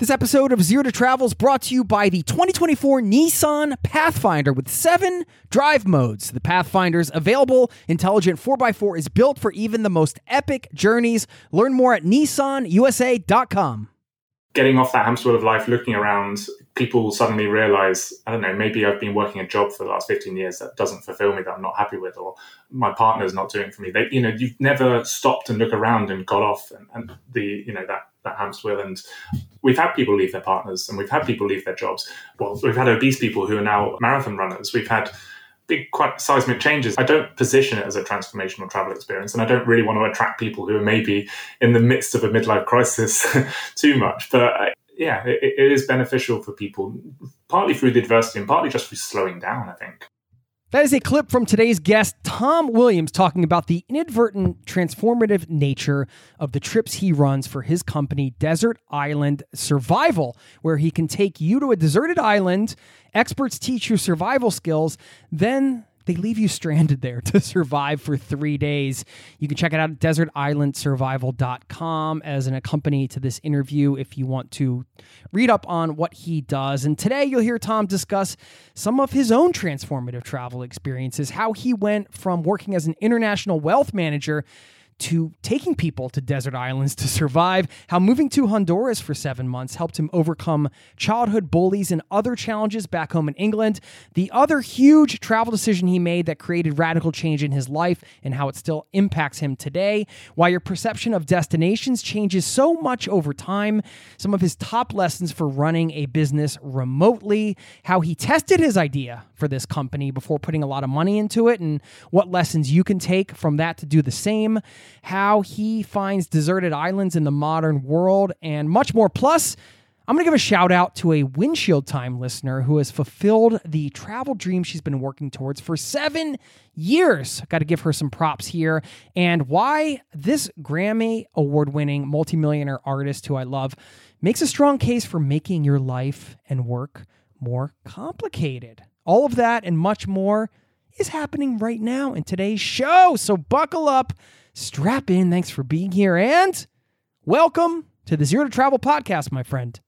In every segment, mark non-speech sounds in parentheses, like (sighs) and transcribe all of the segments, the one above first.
This episode of Zero to Travel is brought to you by the 2024 Nissan Pathfinder with seven drive modes. The Pathfinder's available intelligent 4x4 is built for even the most epic journeys. Learn more at nissanusa.com. Getting off that hamster wheel of life, looking around, people suddenly realize, I don't know, maybe I've been working a job for the last 15 years that doesn't fulfill me, that I'm not happy with, or my partner's not doing it for me. They, you know, you've never stopped and look around and got off and, and the, you know, that that hamster wheel. And we've had people leave their partners and we've had people leave their jobs. Well, we've had obese people who are now marathon runners. We've had big, quite seismic changes. I don't position it as a transformational travel experience, and I don't really want to attract people who are maybe in the midst of a midlife crisis (laughs) too much. But uh, yeah, it, it is beneficial for people, partly through the adversity and partly just through slowing down, I think. That is a clip from today's guest, Tom Williams, talking about the inadvertent transformative nature of the trips he runs for his company, Desert Island Survival, where he can take you to a deserted island. Experts teach you survival skills, then they leave you stranded there (laughs) to survive for three days. You can check it out at desertislandsurvival.com as an accompany to this interview if you want to read up on what he does. And today you'll hear Tom discuss some of his own transformative travel experiences, how he went from working as an international wealth manager to taking people to desert islands to survive, how moving to Honduras for seven months helped him overcome childhood bullies and other challenges back home in England, the other huge travel decision he made that created radical change in his life and how it still impacts him today, why your perception of destinations changes so much over time, some of his top lessons for running a business remotely, how he tested his idea for this company before putting a lot of money into it, and what lessons you can take from that to do the same how he finds deserted islands in the modern world, and much more. Plus, I'm going to give a shout out to a windshield time listener who has fulfilled the travel dream she's been working towards for seven years. Got to give her some props here. And why this Grammy award winning multimillionaire artist who I love makes a strong case for making your life and work more complicated. All of that and much more is happening right now in today's show. So buckle up strap in. Thanks for being here and welcome to the Zero to Travel podcast, my friend.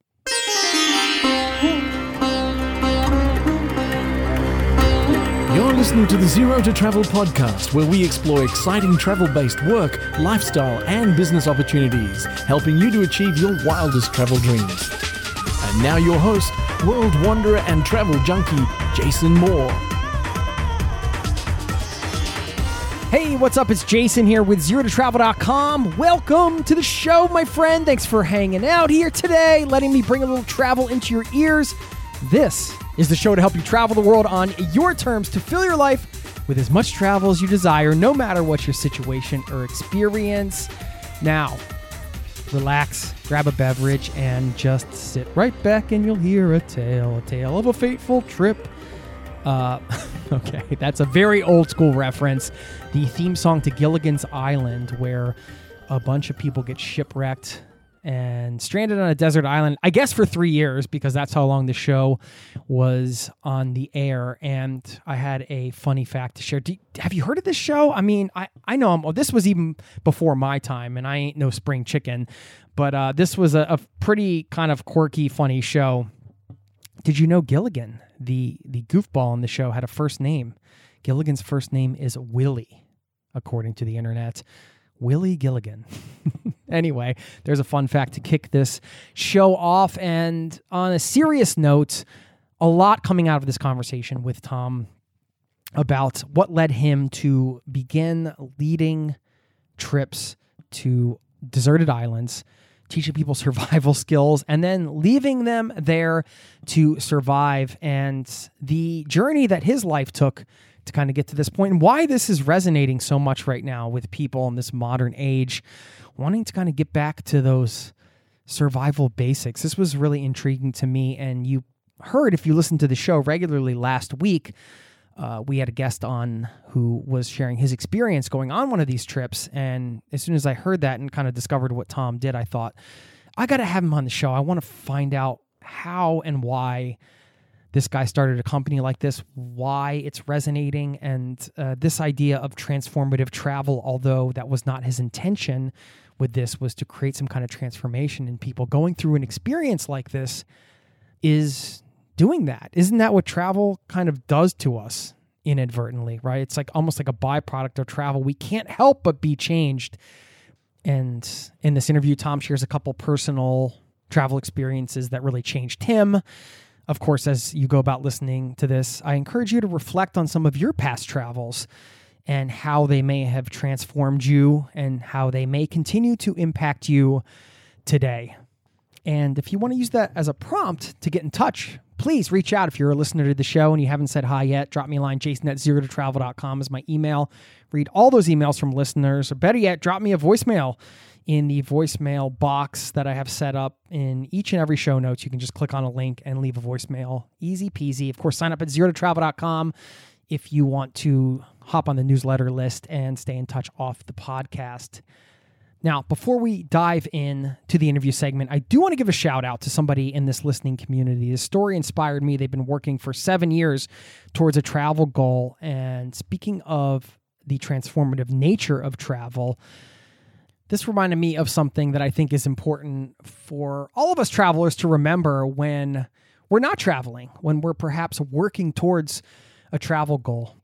You're listening to the Zero to Travel podcast, where we explore exciting travel based work, lifestyle, and business opportunities, helping you to achieve your wildest travel dreams. And now, your host, world wanderer and travel junkie, Jason Moore. Hey, what's up? It's Jason here with ZeroToTravel.com. Welcome to the show, my friend. Thanks for hanging out here today, letting me bring a little travel into your ears. This is the show to help you travel the world on your terms to fill your life with as much travel as you desire, no matter what your situation or experience. Now, relax, grab a beverage, and just sit right back, and you'll hear a tale, a tale of a fateful trip uh, (laughs) okay, that's a very old school reference. The theme song to Gilligan's Island, where a bunch of people get shipwrecked and stranded on a desert island, I guess for three years, because that's how long the show was on the air. And I had a funny fact to share. You, have you heard of this show? I mean, I, I know I'm, well, this was even before my time, and I ain't no spring chicken, but uh, this was a, a pretty kind of quirky, funny show. Did you know Gilligan? the the goofball in the show had a first name. Gilligan's first name is Willie, according to the internet. Willie Gilligan. (laughs) anyway, there's a fun fact to kick this show off. And on a serious note, a lot coming out of this conversation with Tom about what led him to begin leading trips to deserted islands, teaching people (laughs) survival skills, and then leaving them there to survive, and the journey that his life took to kind of get to this point, and why this is resonating so much right now with people in this modern age, wanting to kind of get back to those survival basics. This was really intriguing to me, and you heard if you listened to the show regularly last week uh, we had a guest on who was sharing his experience going on one of these trips. And as soon as I heard that and kind of discovered what Tom did, I thought, I got to have him on the show. I want to find out how and why this guy started a company like this, why it's resonating, and uh, this idea of transformative travel, although that was not his intention with this, was to create some kind of transformation in people going through an experience like this is doing that. Isn't that what travel kind of does to us inadvertently, right? It's like almost like a byproduct of travel. We can't help but be changed. And in this interview, Tom shares a couple personal travel experiences that really changed him. Of course, as you go about listening to this, I encourage you to reflect on some of your past travels and how they may have transformed you and how they may continue to impact you today. And if you want to use that as a prompt to get in touch please reach out if you're a listener to the show and you haven't said hi yet. Drop me a line. Jason at zero to travel.com is my email. Read all those emails from listeners, or better yet, drop me a voicemail in the voicemail box that I have set up in each and every show notes. You can just click on a link and leave a voicemail. Easy peasy. Of course, sign up at zero to travel.com if you want to hop on the newsletter list and stay in touch off the podcast. Now, before we dive in to the interview segment, I do want to give a shout out to somebody in this listening community. This story inspired me. They've been working for seven years towards a travel goal. And speaking of the transformative nature of travel, this reminded me of something that I think is important for all of us travelers to remember when we're not traveling, when we're perhaps working towards a travel goal.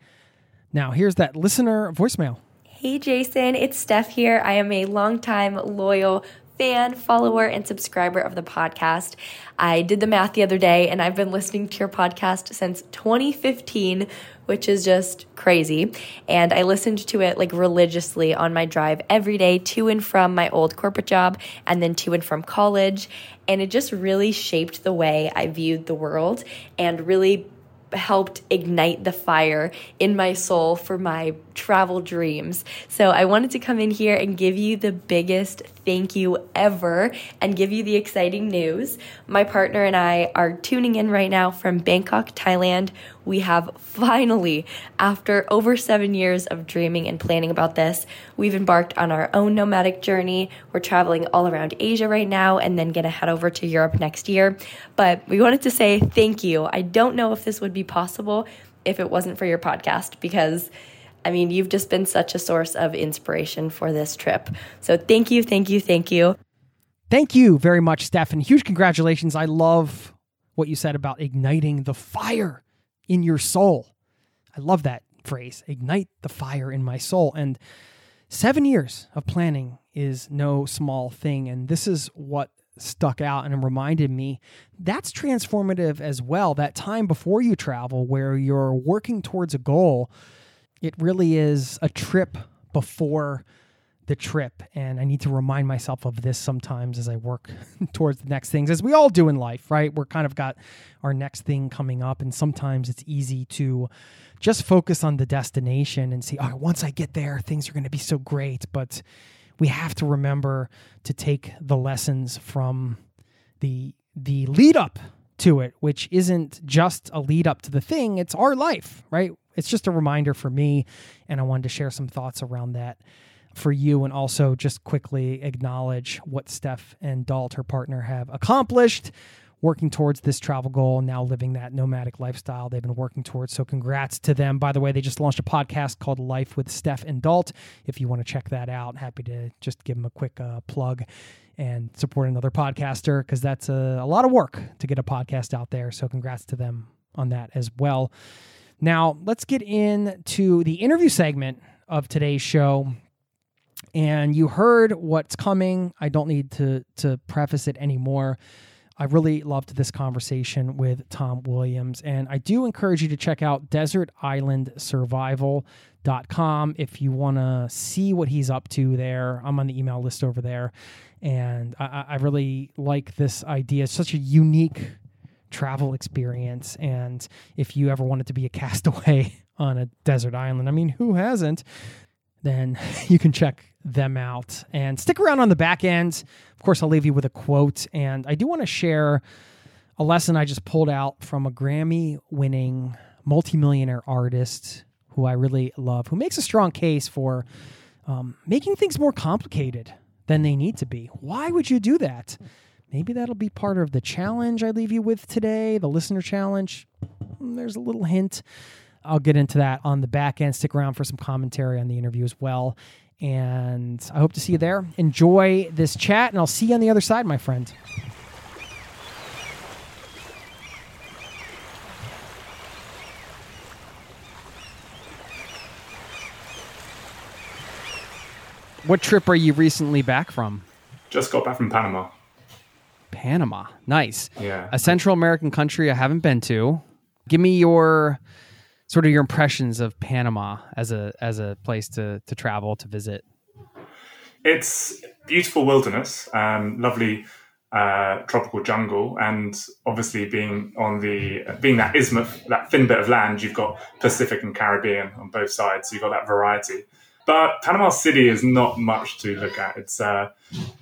Now, here's that listener voicemail. Hey Jason, it's Steph here. I am a longtime loyal fan, follower, and subscriber of the podcast. I did the math the other day and I've been listening to your podcast since 2015, which is just crazy. And I listened to it like religiously on my drive every day to and from my old corporate job and then to and from college. And it just really shaped the way I viewed the world and really helped ignite the fire in my soul for my travel dreams. So I wanted to come in here and give you the biggest thank you ever and give you the exciting news. My partner and I are tuning in right now from Bangkok, Thailand. We have finally, after over seven years of dreaming and planning about this, we've embarked on our own nomadic journey. We're traveling all around Asia right now and then gonna head over to Europe next year. But we wanted to say thank you. I don't know if this would be possible if it wasn't for your podcast because I mean, you've just been such a source of inspiration for this trip. So thank you, thank you, thank you. Thank you very much, Stefan. Huge congratulations. I love what you said about igniting the fire in your soul. I love that phrase ignite the fire in my soul. And seven years of planning is no small thing. And this is what stuck out and reminded me that's transformative as well. That time before you travel, where you're working towards a goal it really is a trip before the trip. And I need to remind myself of this sometimes as I work (laughs) towards the next things, as we all do in life, right? We're kind of got our next thing coming up. And sometimes it's easy to just focus on the destination and see, oh, once I get there, things are going to be so great. But we have to remember to take the lessons from the the lead up to it, which isn't just a lead up to the thing, it's our life, right? it's just a reminder for me, and I wanted to share some thoughts around that for you, and also just quickly acknowledge what Steph and Dalt, her partner, have accomplished working towards this travel goal, now living that nomadic lifestyle they've been working towards. So, congrats to them. By the way, they just launched a podcast called Life with Steph and Dalt. If you want to check that out, happy to just give them a quick uh, plug and support another podcaster because that's a, a lot of work to get a podcast out there. So, congrats to them on that as well. Now, let's get into the interview segment of today's show. And you heard what's coming. I don't need to to preface it anymore. I really loved this conversation with Tom Williams. And I do encourage you to check out desertislandsurvival.com if you want to see what he's up to there. I'm on the email list over there. And I, I really like this idea. It's such a unique travel experience. And if you ever wanted to be a (laughs) castaway on a desert island, I mean, who hasn't? Then (laughs) you can check them out and stick around on the back end. Of course, I'll leave you with a quote. And I do want to share a lesson I just pulled out from a Grammy winning multimillionaire artist who I really love, who makes a strong case for um, making things more complicated than they need to be. Why would you do that? Maybe that'll be part of the challenge I leave you with today, the listener challenge. Mm, there's a little hint. I'll get into that on the back end. Stick around for some commentary on the interview as well. And I hope to see you there. Enjoy this chat, and I'll see you on the other side, my friend. What trip are you recently back from? Just got back from Panama. Panama. Nice. Yeah. A Central American country I haven't been to. Give me your sort of your impressions of Panama as a as a place to to travel to visit. It's beautiful wilderness, um, lovely uh, tropical jungle, and obviously being on the being that isthmus, that thin bit of land, you've got Pacific and Caribbean on both sides, so you've got that variety. But Panama City is not much to look at. It's uh,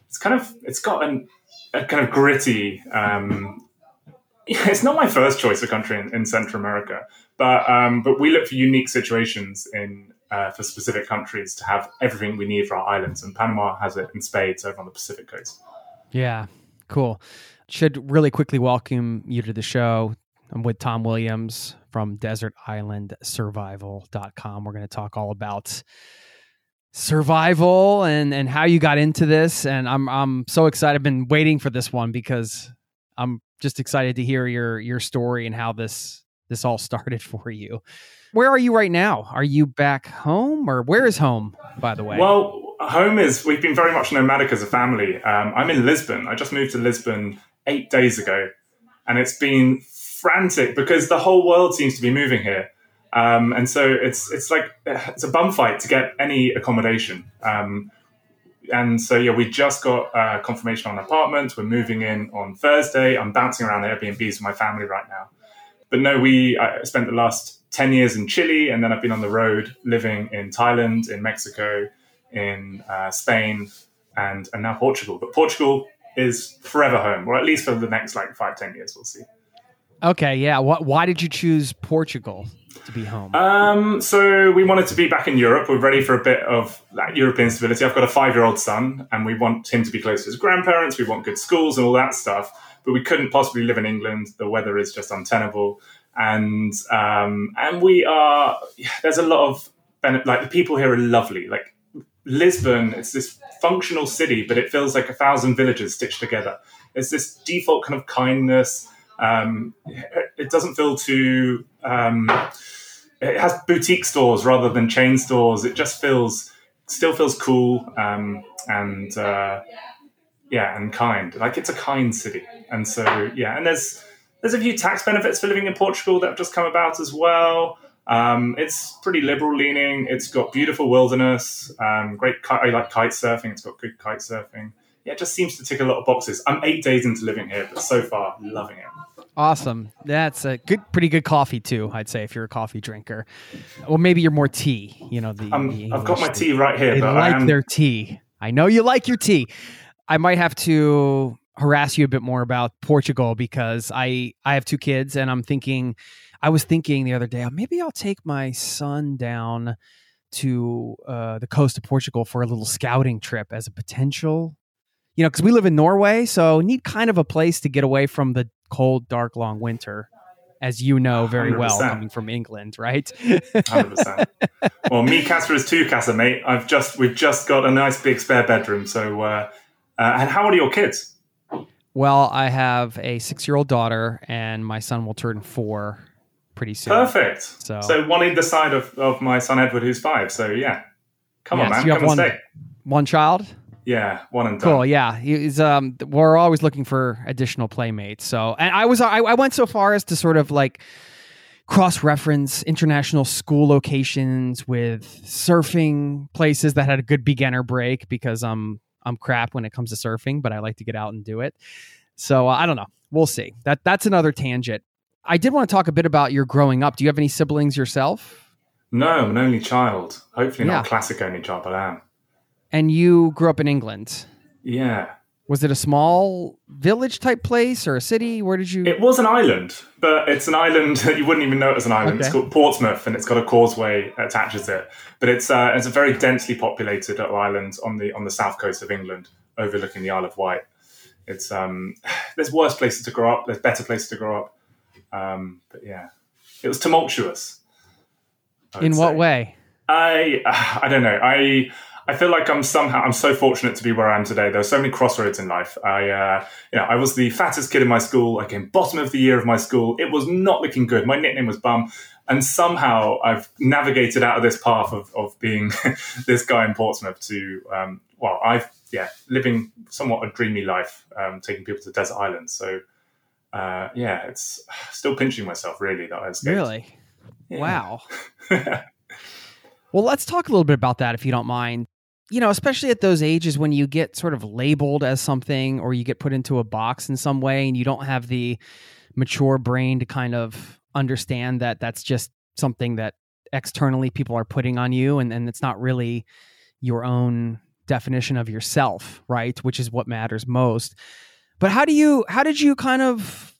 it's kind of it's got an, a kind of gritty. Um, (laughs) it's not my first choice of country in, in Central America, but um, but we look for unique situations in uh, for specific countries to have everything we need for our islands, and Panama has it in spades over on the Pacific coast. Yeah, cool. Should really quickly welcome you to the show. I'm with Tom Williams from DesertIslandSurvival.com. We're going to talk all about survival and and how you got into this and I'm I'm so excited I've been waiting for this one because I'm just excited to hear your your story and how this this all (laughs) started for you. Where are you right now? Are you back home or where is home by the way? Well, home is we've been very much nomadic as a family. Um, I'm in Lisbon. I just moved to Lisbon 8 days ago and it's been frantic because the whole world seems to be moving here. Um, and so it's it's like it's a bum fight to get any accommodation. Um, and so yeah, we just got uh, confirmation on an apartment. We're moving in on Thursday. I'm bouncing around the Airbnbs with my family right now. But no, we I spent the last ten years in Chile, and then I've been on the road living in Thailand, in Mexico, in uh, Spain, and and now Portugal. But Portugal is forever home, or at least for the next like five ten years. We'll see. Okay, yeah. Why did you choose Portugal to be home? Um, so we wanted to be back in Europe. We're ready for a bit of that European stability. I've got a five-year-old son, and we want him to be close to his grandparents. We want good schools and all that stuff. But we couldn't possibly live in England. The weather is just untenable, and um, and we are. There's a lot of. Like the people here are lovely. Like Lisbon, it's this functional city, but it feels like a thousand villages stitched together. It's this default kind of kindness um, it doesn't feel too. Um, it has boutique stores rather than chain stores. It just feels still feels cool um, and uh, yeah, and kind. Like it's a kind city, and so yeah, and there's there's a few tax benefits for living in Portugal that have just come about as well. Um, it's pretty liberal leaning. It's got beautiful wilderness, um, great. I like kite surfing. It's got good kite surfing. Yeah, it just seems to tick a lot of boxes. I'm eight days into living here, but so far loving it. Awesome. That's a good, pretty good coffee too. I'd say if you're a coffee drinker, well, maybe you're more tea. You know, the, um, the I've got my tea right here. They but like am... their tea. I know you like your tea. I might have to harass you a bit more about Portugal because I I have two kids and I'm thinking. I was thinking the other day, oh, maybe I'll take my son down to uh, the coast of Portugal for a little scouting trip as a potential you know, because we live in Norway, so need kind of a place to get away from the cold, dark, long winter, as you know very 100%. well, coming from England, right? Hundred percent. Well, me, Casper is two, Casa, mate. I've just we've just got a nice big spare bedroom. So, uh, uh, and how old are your kids? Well, I have a six-year-old daughter, and my son will turn four pretty soon. Perfect. So, so one either side of, of my son Edward, who's five. So, yeah, come yes, on, man, come and one, stay. One child. Yeah, one and done. Cool. Yeah, he's um. We're always looking for additional playmates. So, and I was I, I went so far as to sort of like cross reference international school locations with surfing places that had a good beginner break because I'm I'm crap when it comes to surfing, but I like to get out and do it. So uh, I don't know. We'll see. That that's another tangent. I did want to talk a bit about your growing up. Do you have any siblings yourself? No, I'm an only child. Hopefully, not a classic only child, but I am. And you grew up in England. Yeah. Was it a small village type place or a city? Where did you? It was an island, but it's an island (laughs) that you wouldn't even know it was an island. Okay. It's called Portsmouth, and it's got a causeway that attaches it. But it's uh, it's a very densely populated island on the on the south coast of England, overlooking the Isle of Wight. It's um, (sighs) there's worse places to grow up. There's better places to grow up. Um, but yeah, it was tumultuous. In what say. way? I (sighs) I don't know. I I feel like I'm somehow I'm so fortunate to be where I am today. There are so many crossroads in life. I, uh, you know, I was the fattest kid in my school. I came bottom of the year of my school. It was not looking good. My nickname was Bum, and somehow I've navigated out of this path of of being (laughs) this guy in Portsmouth to, um, well, I've yeah, living somewhat a dreamy life, um, taking people to desert islands. So, uh, yeah, it's still pinching myself really that I escaped. Really, yeah. wow. (laughs) well, let's talk a little bit about that if you don't mind you know, especially at those ages when you get sort of labeled as something or you get put into a box in some way and you don't have the mature brain to kind of understand that that's just something that externally people are putting on you and, and it's not really your own definition of yourself, right? Which is what matters most. But how do you how did you kind of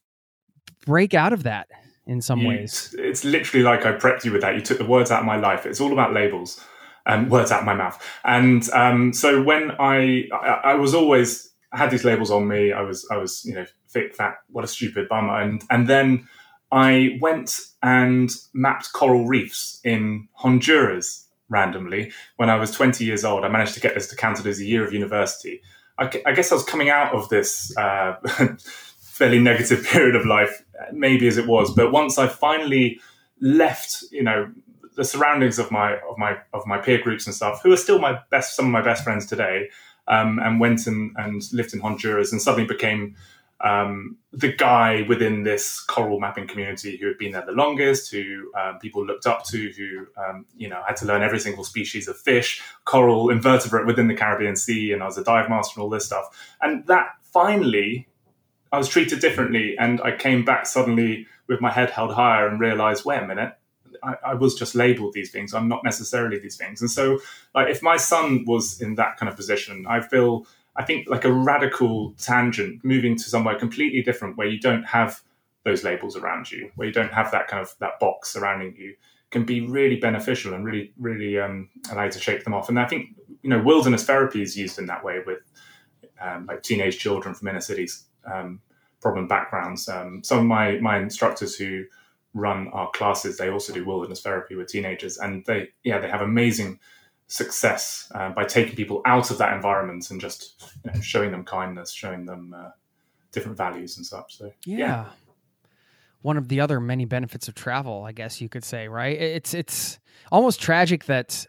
break out of that in some you, ways? It's literally like I prepped you with that. You took the words out of my life. It's all about labels um, words out of my mouth. And um, so when I, I, I was always had these labels on me. I was I was you know fit fat. What a stupid bum. And and then I went and mapped coral reefs in Honduras randomly when I was 20 years old. I managed to get this to counted as a year of university. I, I guess I was coming out of this uh, (laughs) fairly negative (laughs) period of life, maybe as it was. But once I finally left, you know, the surroundings of my of my of my peer groups and stuff, who are still my best, some of my best friends today, um, and went and, and lived in Honduras, and suddenly became um, the guy within this coral mapping community who had been there the longest, who um, people looked up to, who um, you know had to learn every single species of fish, coral, invertebrate within the Caribbean Sea, and I was a dive master and all this stuff. And that finally, I was treated differently, and I came back suddenly with my head held higher and realized, wait a minute, I, I, was just labeled these things. I'm not necessarily these things. And so, like, if my son was in that kind of position, I feel, I think, like a radical tangent, moving to somewhere completely different where you don't have those labels around you, where you don't have that kind of that box surrounding you, can be really beneficial and really, really um, allow you to shake them off. And I think, you know, wilderness therapy is used in that way with um, like teenage children from inner cities. Um, problem backgrounds. Um, some of my my instructors who run our classes, they also do wilderness therapy with teenagers, and they yeah they have amazing success uh, by taking people out of that environment and just you know, showing them kindness, showing them uh, different values and such. So yeah. yeah. One of the other many benefits of travel, I guess you could say, right? It's it's almost tragic that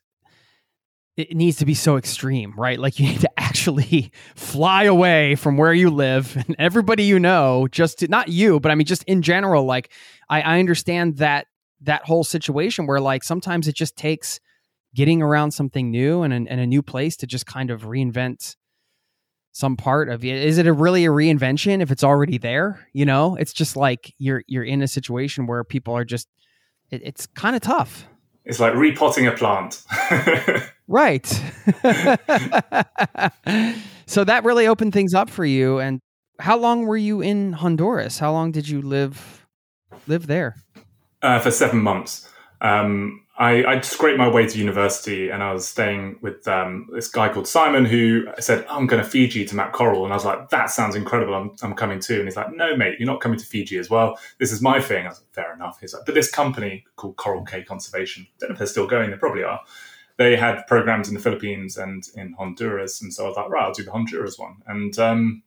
it needs to be so extreme, right? Like you need to (laughs) actually fly away from where you live and everybody you know, just to, not you, but I mean, just in general. Like I, I understand that that whole situation where like sometimes it just takes getting around something new and, and a new place to just kind of reinvent some part of it. Is it a really a reinvention if it's already there? You know, it's just like you're you're in a situation where people are just it, it's kind of tough. It's like repotting a plant. (laughs) right. (laughs) so that really opened things up for you. And how long were you in Honduras? How long did you live live there? Uh, for seven months. Um, I, I scraped my way to university and I was staying with um, this guy called Simon who said, I'm going to Fiji to map coral. And I was like, that sounds incredible. I'm, I'm coming too. And he's like, no, mate, you're not coming to Fiji as well. This is my thing. I was like, fair enough. He's like, but this company called Coral Cay Conservation, I don't know if they're still going. They probably are. They had programs in the Philippines and in Honduras. And so I was like, right, I'll do the Honduras one. And, um,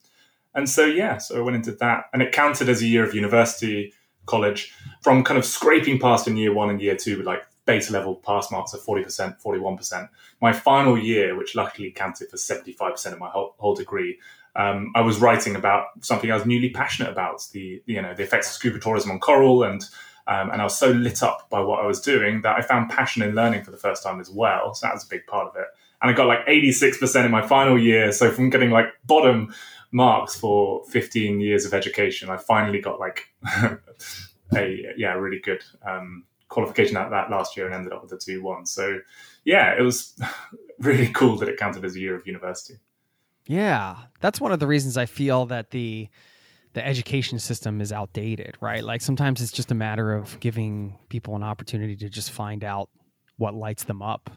and so, yeah, so I went into that and it counted as a year of university college from kind of scraping past in year one and year two with like base level pass marks of 40%, 41%. My final year, which luckily counted for 75% of my whole, whole degree, um, I was writing about something I was newly passionate about, the, you know, the effects of scuba tourism on coral. And, um, and I was so lit up by what I was doing that I found passion in learning for the first time as well. So that was a big part of it. And I got like 86% in my final year. So from getting like bottom marks for 15 years of education, I finally got like (laughs) a yeah really good um, qualification at that last year and ended up with a two one. So yeah, it was (laughs) really cool that it counted as a year of university. Yeah, that's one of the reasons I feel that the the education system is outdated, right? Like sometimes it's just a matter of giving people an opportunity to just find out what lights them up.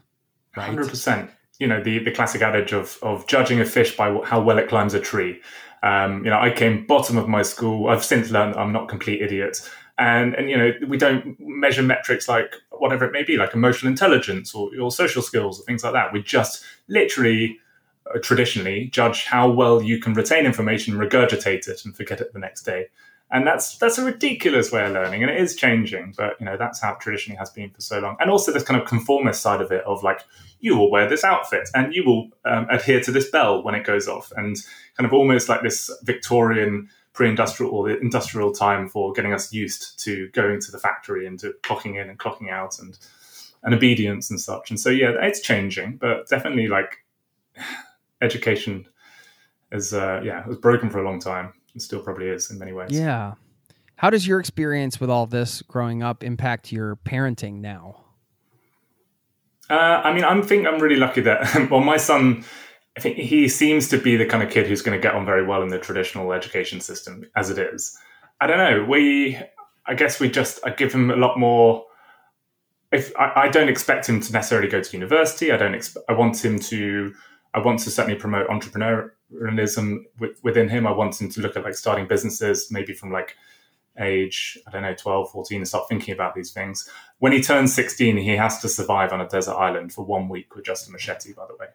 Right? 100% you know the the classic adage of of judging a fish by how well it climbs a tree. Um, you know, I came bottom of my school. I've since learned I'm not complete idiots, and and you know we don't measure metrics like whatever it may be, like emotional intelligence or your social skills or things like that. We just literally uh, traditionally judge how well you can retain information, regurgitate it, and forget it the next day and that's that's a ridiculous way of learning and it is changing but you know that's how it traditionally has been for so long and also this kind of conformist side of it of like you will wear this outfit and you will um, adhere to this bell when it goes off and kind of almost like this victorian pre-industrial or the industrial time for getting us used to going to the factory and to clocking in and clocking out and and obedience and such and so yeah it's changing but definitely like (sighs) education is uh, yeah it was broken for a long time it still probably is in many ways. Yeah. How does your experience with all this growing up impact your parenting now? Uh, I mean, I'm think I'm really lucky that (laughs) well, my son, I think he seems to be the kind of kid who's going to get on very well in the traditional education system as it is. I don't know. We, I guess, we just I give him a lot more. If I, I don't expect him to necessarily go to university, I don't. I want him to. I want to certainly promote entrepreneur entrepreneurialism within him. I want him to look at like starting businesses, maybe from like age, I don't know, 12, 14, and start thinking about these things. When he turns 16, he has to survive on a desert island for one week with just a machete, by the way.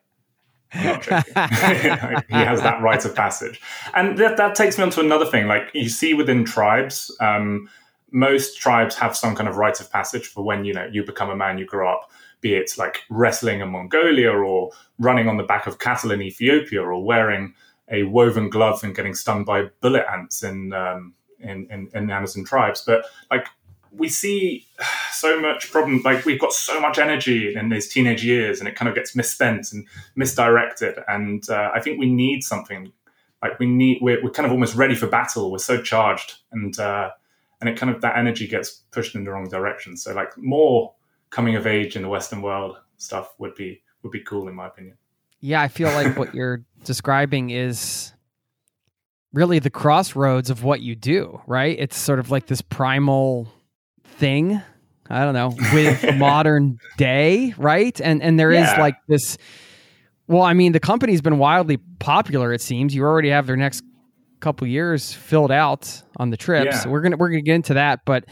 (laughs) he has that rite of passage. And that, that takes me on to another thing. Like you see within tribes, um, most tribes have some kind of rite of passage for when, you know, you become a man, you grow up be it like wrestling in Mongolia or running on the back of cattle in Ethiopia or wearing a woven glove and getting stung by bullet ants in, um, in, in, in Amazon tribes. But like we see so much problem, like we've got so much energy in these teenage years and it kind of gets misspent and misdirected. And uh, I think we need something like we need, we're, we're kind of almost ready for battle. We're so charged and, uh, and it kind of that energy gets pushed in the wrong direction. So like more coming of age in the Western world stuff would be would be cool in my opinion. Yeah, I feel like what you're (laughs) describing is really the crossroads of what you do, right? It's sort of like this primal thing. I don't know, with (laughs) modern day, right? And and there yeah. is like this well, I mean, the company's been wildly popular, it seems. You already have their next couple years filled out on the trips. Yeah. So we're gonna we're gonna get into that, but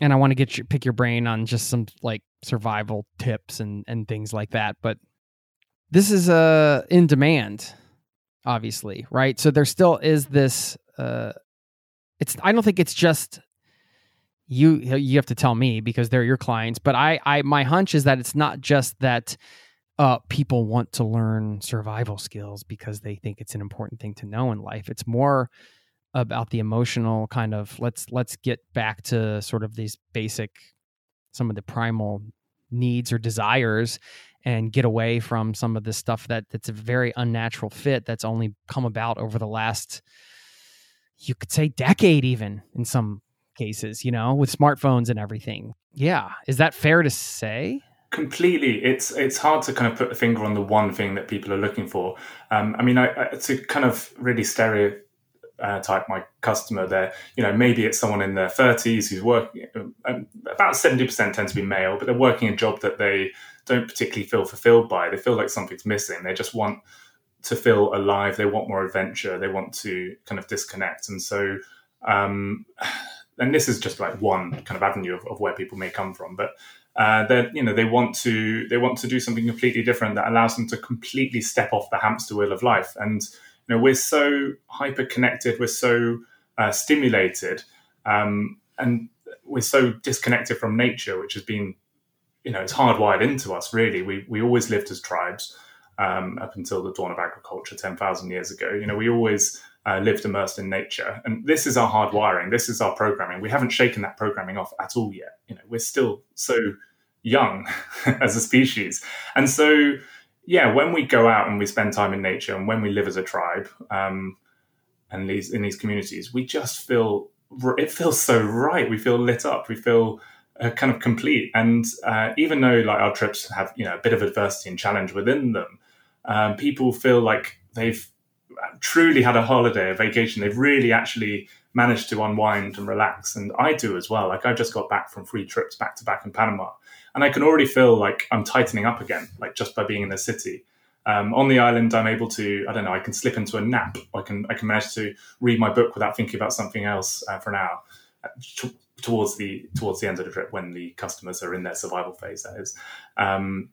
and I want to get you pick your brain on just some like survival tips and and things like that. But this is uh in demand, obviously, right? So there still is this. Uh, it's I don't think it's just you. You have to tell me because they're your clients. But I I my hunch is that it's not just that. Uh, people want to learn survival skills because they think it's an important thing to know in life. It's more about the emotional kind of let's let's get back to sort of these basic some of the primal needs or desires and get away from some of the stuff that that's a very unnatural fit that's only come about over the last you could say decade even in some cases you know with smartphones and everything. Yeah. Is that fair to say? Completely. It's it's hard to kind of put a finger on the one thing that people are looking for. Um, i mean I, I, to kind of really stereo uh, my customer there you know maybe it's someone in their 30s who's working um, about 70% tend to be male but they're working a job that they don't particularly feel fulfilled by. They feel like something's missing. They just want to feel alive. They want more adventure. They want to kind of disconnect. And so um, and this is just like one kind of avenue of, of where people may come from but uh, that you know they want to they want to do something completely different that allows them to completely step off the hamster wheel of life and you know, we're so hyper connected, we're so uh, stimulated, um, and we're so disconnected from nature, which has been you know, it's hardwired into us. Really, we we always lived as tribes um, up until the dawn of agriculture, ten thousand years ago. You know, we always uh, lived immersed in nature, and this is our hardwiring. This is our programming. We haven't shaken that programming off at all yet. You know, we're still so young (laughs) as a species, and so yeah, when we go out and we spend time in nature, and when we live as a tribe, um, and these in these communities, we just feel it feels so right. We feel lit up. We feel uh, kind of complete. And uh, even though like our trips have you know a bit of adversity and challenge within them, um, people feel like they've truly had a holiday, a vacation. They've really actually managed to unwind and relax. And I do as well. Like I just got back from three trips back to back in Panama, and I can already feel like I'm tightening up again, like just by being in the city. Um, on the island, I'm able to, I don't know, I can slip into a nap. I can, I can manage to read my book without thinking about something else uh, for an hour. T- towards the towards the end of the trip, when the customers are in their survival phase, that is. Um,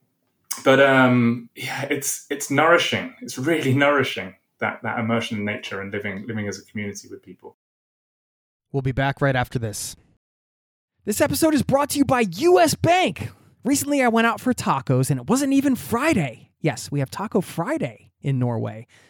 but um, yeah, it's it's nourishing. It's really (laughs) nourishing that that immersion in nature and living living as a community with people. We'll be back right after this. This episode is brought to you by US Bank. Recently, I went out for tacos and it wasn't even Friday. Yes, we have Taco Friday in Norway,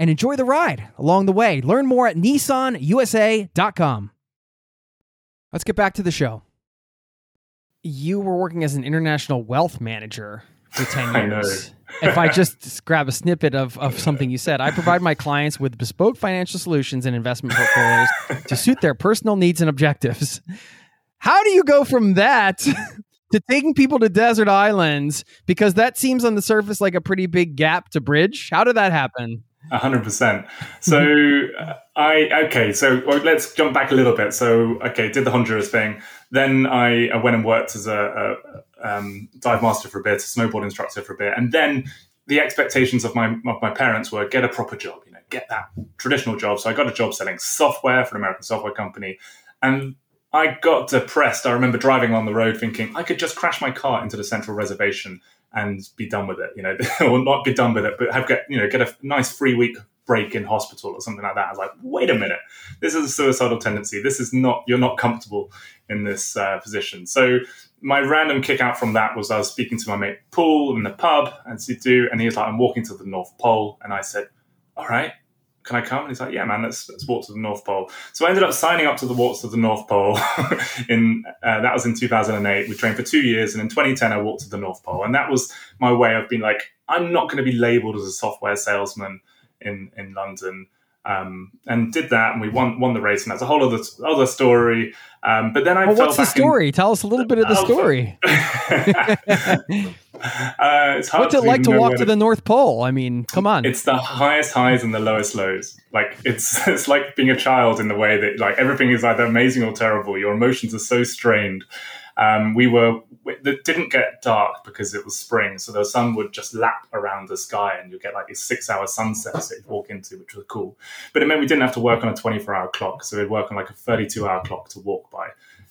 and enjoy the ride along the way. Learn more at nissanusa.com. Let's get back to the show. You were working as an international wealth manager for 10 (laughs) years. if I just grab a snippet of, of something you said, I provide my clients with bespoke financial solutions and investment portfolios (laughs) to suit their personal needs and objectives. How do you go from that to taking people to desert islands? Because that seems on the surface like a pretty big gap to bridge. How did that happen? Hundred percent. So uh, I okay. So let's jump back a little bit. So okay, did the Honduras thing. Then I, I went and worked as a, a um, dive master for a bit, a snowboard instructor for a bit, and then the expectations of my of my parents were get a proper job. You know, get that traditional job. So I got a job selling software for an American software company, and I got depressed. I remember driving on the road thinking I could just crash my car into the central reservation and be done with it, you know, (laughs) or not be done with it, but have get you know get a nice free week break in hospital or something like that. I was like, wait a minute, this is a suicidal tendency. This is not you're not comfortable in this uh, position. So my random kick out from that was I was speaking to my mate Paul in the pub and do, and he was like, I'm walking to the North Pole, and I said, all right, can I come? And he's like, yeah, man, let's, let's walk to the North Pole. So I ended up signing up to the walks to the North Pole. (laughs) in uh, that was in 2008. We trained for two years, and in 2010 I walked to the North Pole, and that was my way of being like, I'm not going to be labeled as a software salesman. in in London. Um, and did that, and we won won the race, and that's a whole other other story. Um, but then I well, what's the story? In, Tell us a little bit of the story. (laughs) (laughs) uh, what's it like to walk to the North Pole? I mean, come on. It's the highest highs and the lowest lows. Like it's (laughs) it's like being a child in the way that like everything is either amazing or terrible. Your emotions are so strained. Um, we were it didn't get dark because it was spring, so the sun would just lap around the sky, and you get like these six-hour sunsets that you'd walk into, which was cool. But it meant we didn't have to work on a twenty-four-hour clock, so we'd work on like a thirty-two-hour clock to walk by.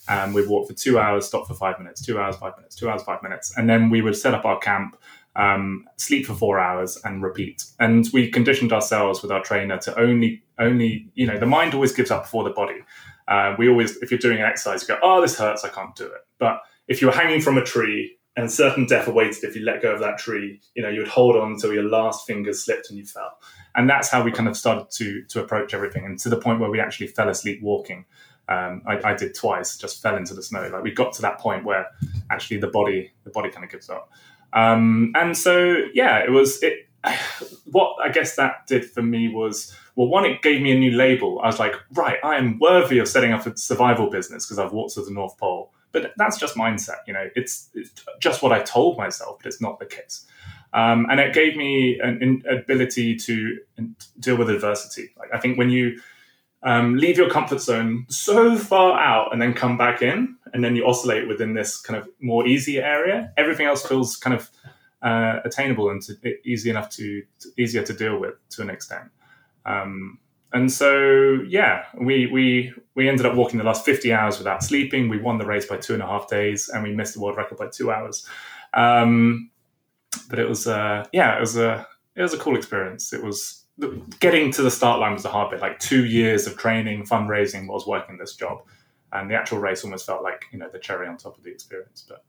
And we'd walk for two hours, stop for five minutes, two hours, five minutes, two hours, five minutes, and then we would set up our camp, um, sleep for four hours, and repeat. And we conditioned ourselves with our trainer to only, only, you know, the mind always gives up before the body. Uh, we always, if you're doing an exercise, you go, oh, this hurts, I can't do it. But if you were hanging from a tree and certain death awaited if you let go of that tree, you know, you would hold on until your last fingers slipped and you fell. And that's how we kind of started to to approach everything, and to the point where we actually fell asleep walking. Um, I, I, did twice, just fell into the snow. Like we got to that point where actually the body the body kind of gives up. Um, and so yeah, it was it. (sighs) What I guess that did for me was well, one, it gave me a new label. I was like, right, I am worthy of setting up a survival business because I've walked to the North Pole. But that's just mindset, you know. It's, it's just what I told myself, but it's not the case. Um, and it gave me an, an, ability to deal with adversity. Like I think when you um, leave your comfort zone so far out and then come back in, and then you oscillate within this kind of more easy area, everything else feels kind of uh, attainable and to, easy enough to, to, easier to deal with to an extent. Um, and so yeah, we we we ended up walking the last 50 hours without sleeping. We won the race by two and a half days, and we missed the world record by two hours. Um, but it was uh, yeah, it was a it was a cool experience. It was getting to the start line was the hard bit. Like two years of training, fundraising, was working this job, and the actual race almost felt like you know the cherry on top of the experience, but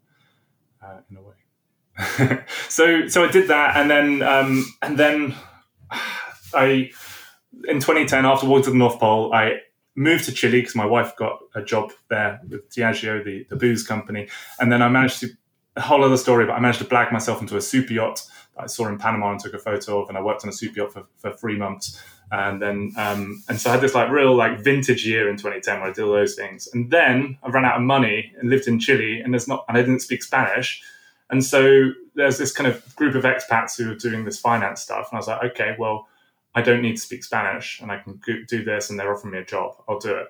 uh, in a way. (laughs) so so I did that, and then um, and then (sighs) I in 2010, after walking to the North Pole, I moved to Chile because my wife got a job there with Diageo, the, the booze company. And then I managed to, a whole other story, but I managed to blag myself into a super yacht I saw in Panama and took a photo of. And I worked on a super yacht for, for three months. And then, um, and so I had this like real like vintage year in 2010 where I did all those things. And then I ran out of money and lived in Chile and there's not, and I didn't speak Spanish. And so there's this kind of group of expats who are doing this finance stuff. And I was like, okay, well, I don't need to speak Spanish and I can do this and they're offering me a job. I'll do it.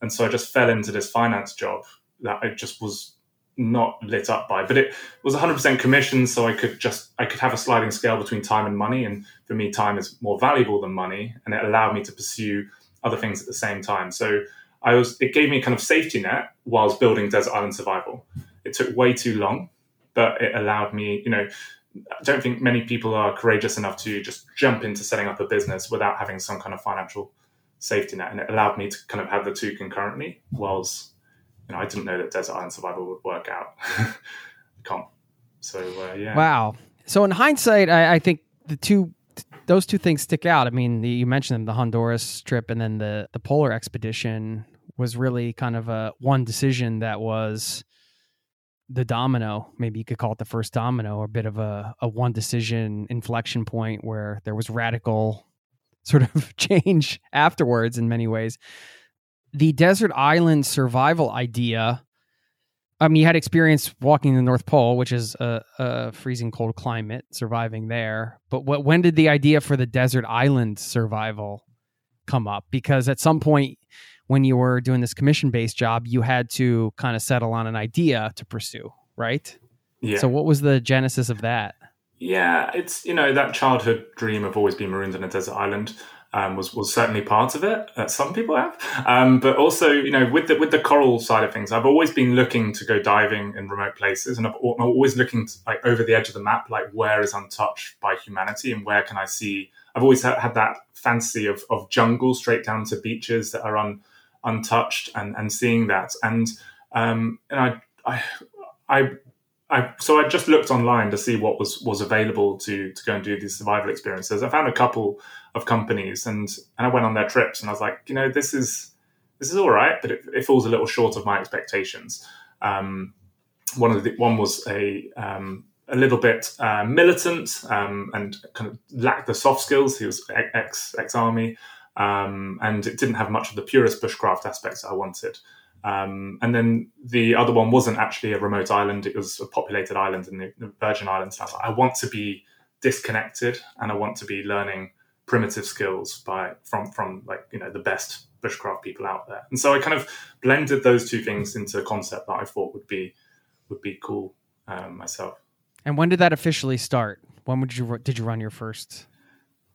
And so I just fell into this finance job that I just was not lit up by, but it was 100% commission. So I could just, I could have a sliding scale between time and money. And for me, time is more valuable than money. And it allowed me to pursue other things at the same time. So I was, it gave me a kind of safety net whilst building Desert Island Survival. It took way too long, but it allowed me, you know, I don't think many people are courageous enough to just jump into setting up a business without having some kind of financial safety net. And it allowed me to kind of have the two concurrently, whilst I didn't know that Desert Island Survival would work out. (laughs) can't. So uh, yeah. Wow. So in hindsight, I, I, think the two those two things stick out. I mean, the, you mentioned them, the Honduras trip and then the the polar expedition was really kind of a one decision that was the domino, maybe you could call it the first domino, a bit of a, a one decision inflection point where there was radical sort of (laughs) change afterwards in many ways. The desert island survival idea. I mean, you had experience walking the North Pole, which is a, a freezing cold climate, surviving there. But what, when did the idea for the desert island survival come up? Because at some point, when you were doing this commission based job, you had to kind of settle on an idea to pursue, right? Yeah. So, what was the genesis of that? Yeah, it's you know that childhood dream of always being marooned on a desert island um, was was certainly part of it. That some people have, um, but also you know with the with the coral side of things, I've always been looking to go diving in remote places, and i am always looking to, like over the edge of the map, like where is untouched by humanity, and where can I see. I've always had, that fantasy of of jungle straight down to beaches that are on untouched and and seeing that and um and I I I I, so I just looked online to see what was was available to to go and do these survival experiences. I found a couple of companies and and I went on their trips and I was like, you know, this is this is all right, but it, it falls a little short of my expectations. Um, one of the one was a um, a little bit uh, militant um, and kind of lacked the soft skills. He was ex ex army, um, and it didn't have much of the purest bushcraft aspects I wanted. Um, and then the other one wasn't actually a remote island; it was a populated island in the, Virgin Islands. I like, I want to be disconnected, and I want to be learning primitive skills by from from like you know the best bushcraft people out there. And so I kind of blended those two things into a concept that I thought would be would be cool um, myself. And when did that officially start? When would you did you run your first?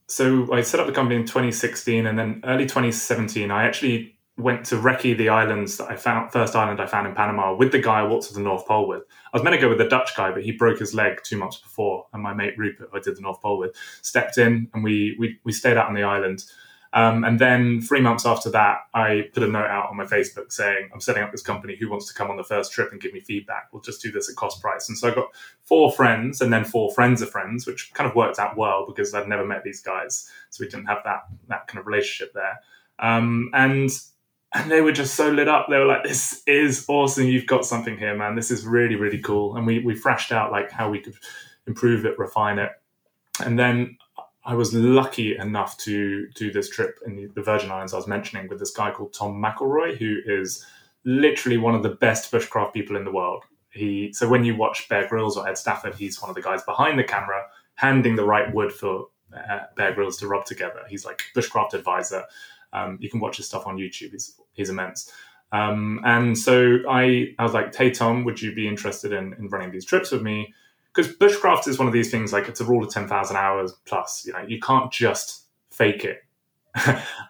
So I set up the company in 2016, and then early 2017, I actually went to recce the islands that I found, first island I found in Panama with the guy I walked to the North Pole with. I was meant to go with the Dutch guy, but he broke his leg two months before, and my mate Rupert, who I did the North Pole with, stepped in, and we we, we stayed out on the island. Um, and then three months after that, I put a note out on my Facebook saying, I'm setting up this company. Who wants to come on the first trip and give me feedback? We'll just do this at cost price. And so I got four friends and then four friends of friends, which kind of worked out well because I'd never met these guys. So we didn't have that, that kind of relationship there. Um, and and they were just so lit up. They were like, "This is awesome! You've got something here, man. This is really, really cool." And we we thrashed out like how we could improve it, refine it, and then I was lucky enough to do this trip in the Virgin Islands I was mentioning with this guy called Tom McElroy, who is literally one of the best bushcraft people in the world. He so when you watch Bear Grylls or Ed Stafford, he's one of the guys behind the camera handing the right wood for uh, Bear Grylls to rub together. He's like bushcraft advisor. Um, you can watch his stuff on YouTube. He's he's immense. Um, and so I I was like, hey Tom, would you be interested in, in running these trips with me? Because bushcraft is one of these things like it's a rule of ten thousand hours plus. You know, you can't just fake it. (laughs)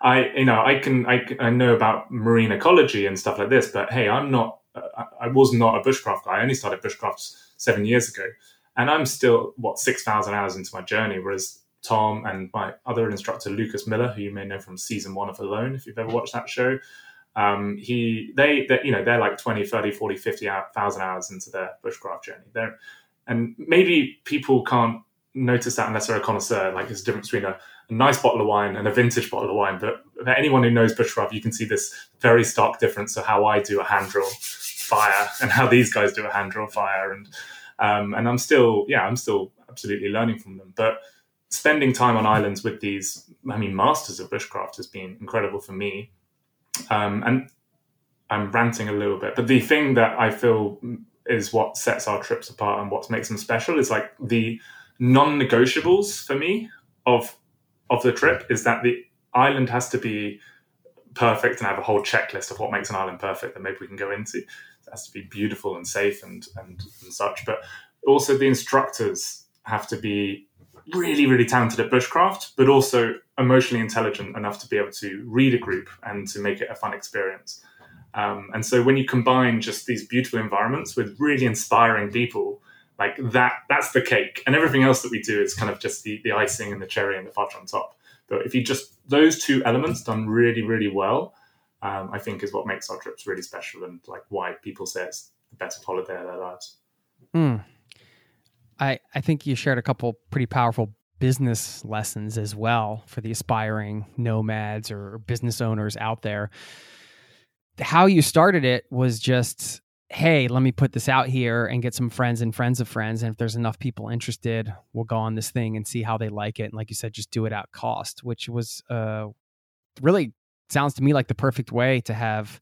I you know I can I, I know about marine ecology and stuff like this, but hey, I'm not. Uh, I was not a bushcraft guy. I only started bushcraft seven years ago, and I'm still what six thousand hours into my journey. Whereas Tom and my other instructor, Lucas Miller, who you may know from season one of Alone, if you've ever watched that show. Um, he, they, they, you know, they're like 20, 30, 40, 50,000 hours into their bushcraft journey. They're, and maybe people can't notice that unless they're a connoisseur. Like there's a difference between a, a nice bottle of wine and a vintage bottle of wine. But for anyone who knows bushcraft, you can see this very stark difference of how I do a hand drill fire and how these guys do a hand drill fire. And, um, and I'm still, yeah, I'm still absolutely learning from them. But, spending time on islands with these, I mean, masters of bushcraft has been incredible for me. Um, and I'm ranting a little bit, but the thing that I feel is what sets our trips apart and what makes them special is like the non-negotiables for me of of the trip is that the island has to be perfect and I have a whole checklist of what makes an island perfect that maybe we can go into. It has to be beautiful and safe and and, and such, but also the instructors have to be really, really talented at bushcraft, but also emotionally intelligent enough to be able to read a group and to make it a fun experience. Um, and so when you combine just these beautiful environments with really inspiring people, like that, that's the cake. And everything else that we do is kind of just the, the icing and the cherry and the fudge on top. But if you just, those two elements done really, really well, um, I think is what makes our trips really special and like why people say it's the best holiday of their lives. Mm. I, I think you shared a couple pretty powerful business lessons as well for the aspiring nomads or business owners out there. How you started it was just, hey, let me put this out here and get some friends and friends of friends. And if there's enough people interested, we'll go on this thing and see how they like it. And like you said, just do it at cost, which was uh, really sounds to me like the perfect way to have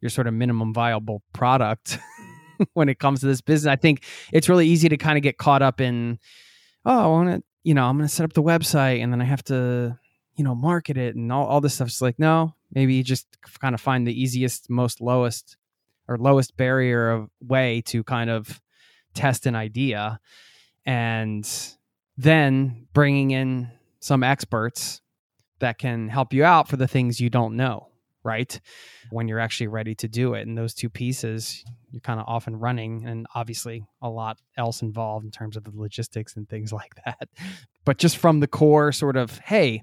your sort of minimum viable product (laughs) (laughs) when it comes to this business. I think it's really easy to kind of get caught up in, oh, I want to, you know, I'm going to set up the website and then I have to, you know, market it and all, all this stuff. It's like, no, maybe you just kind of find the easiest, most lowest or lowest barrier of way to kind of test an idea and then bringing in some experts that can help you out for the things you don't know right when you're actually ready to do it and those two pieces you're kind of off and running and obviously a lot else involved in terms of the logistics and things (laughs) like that. But just from the core sort of hey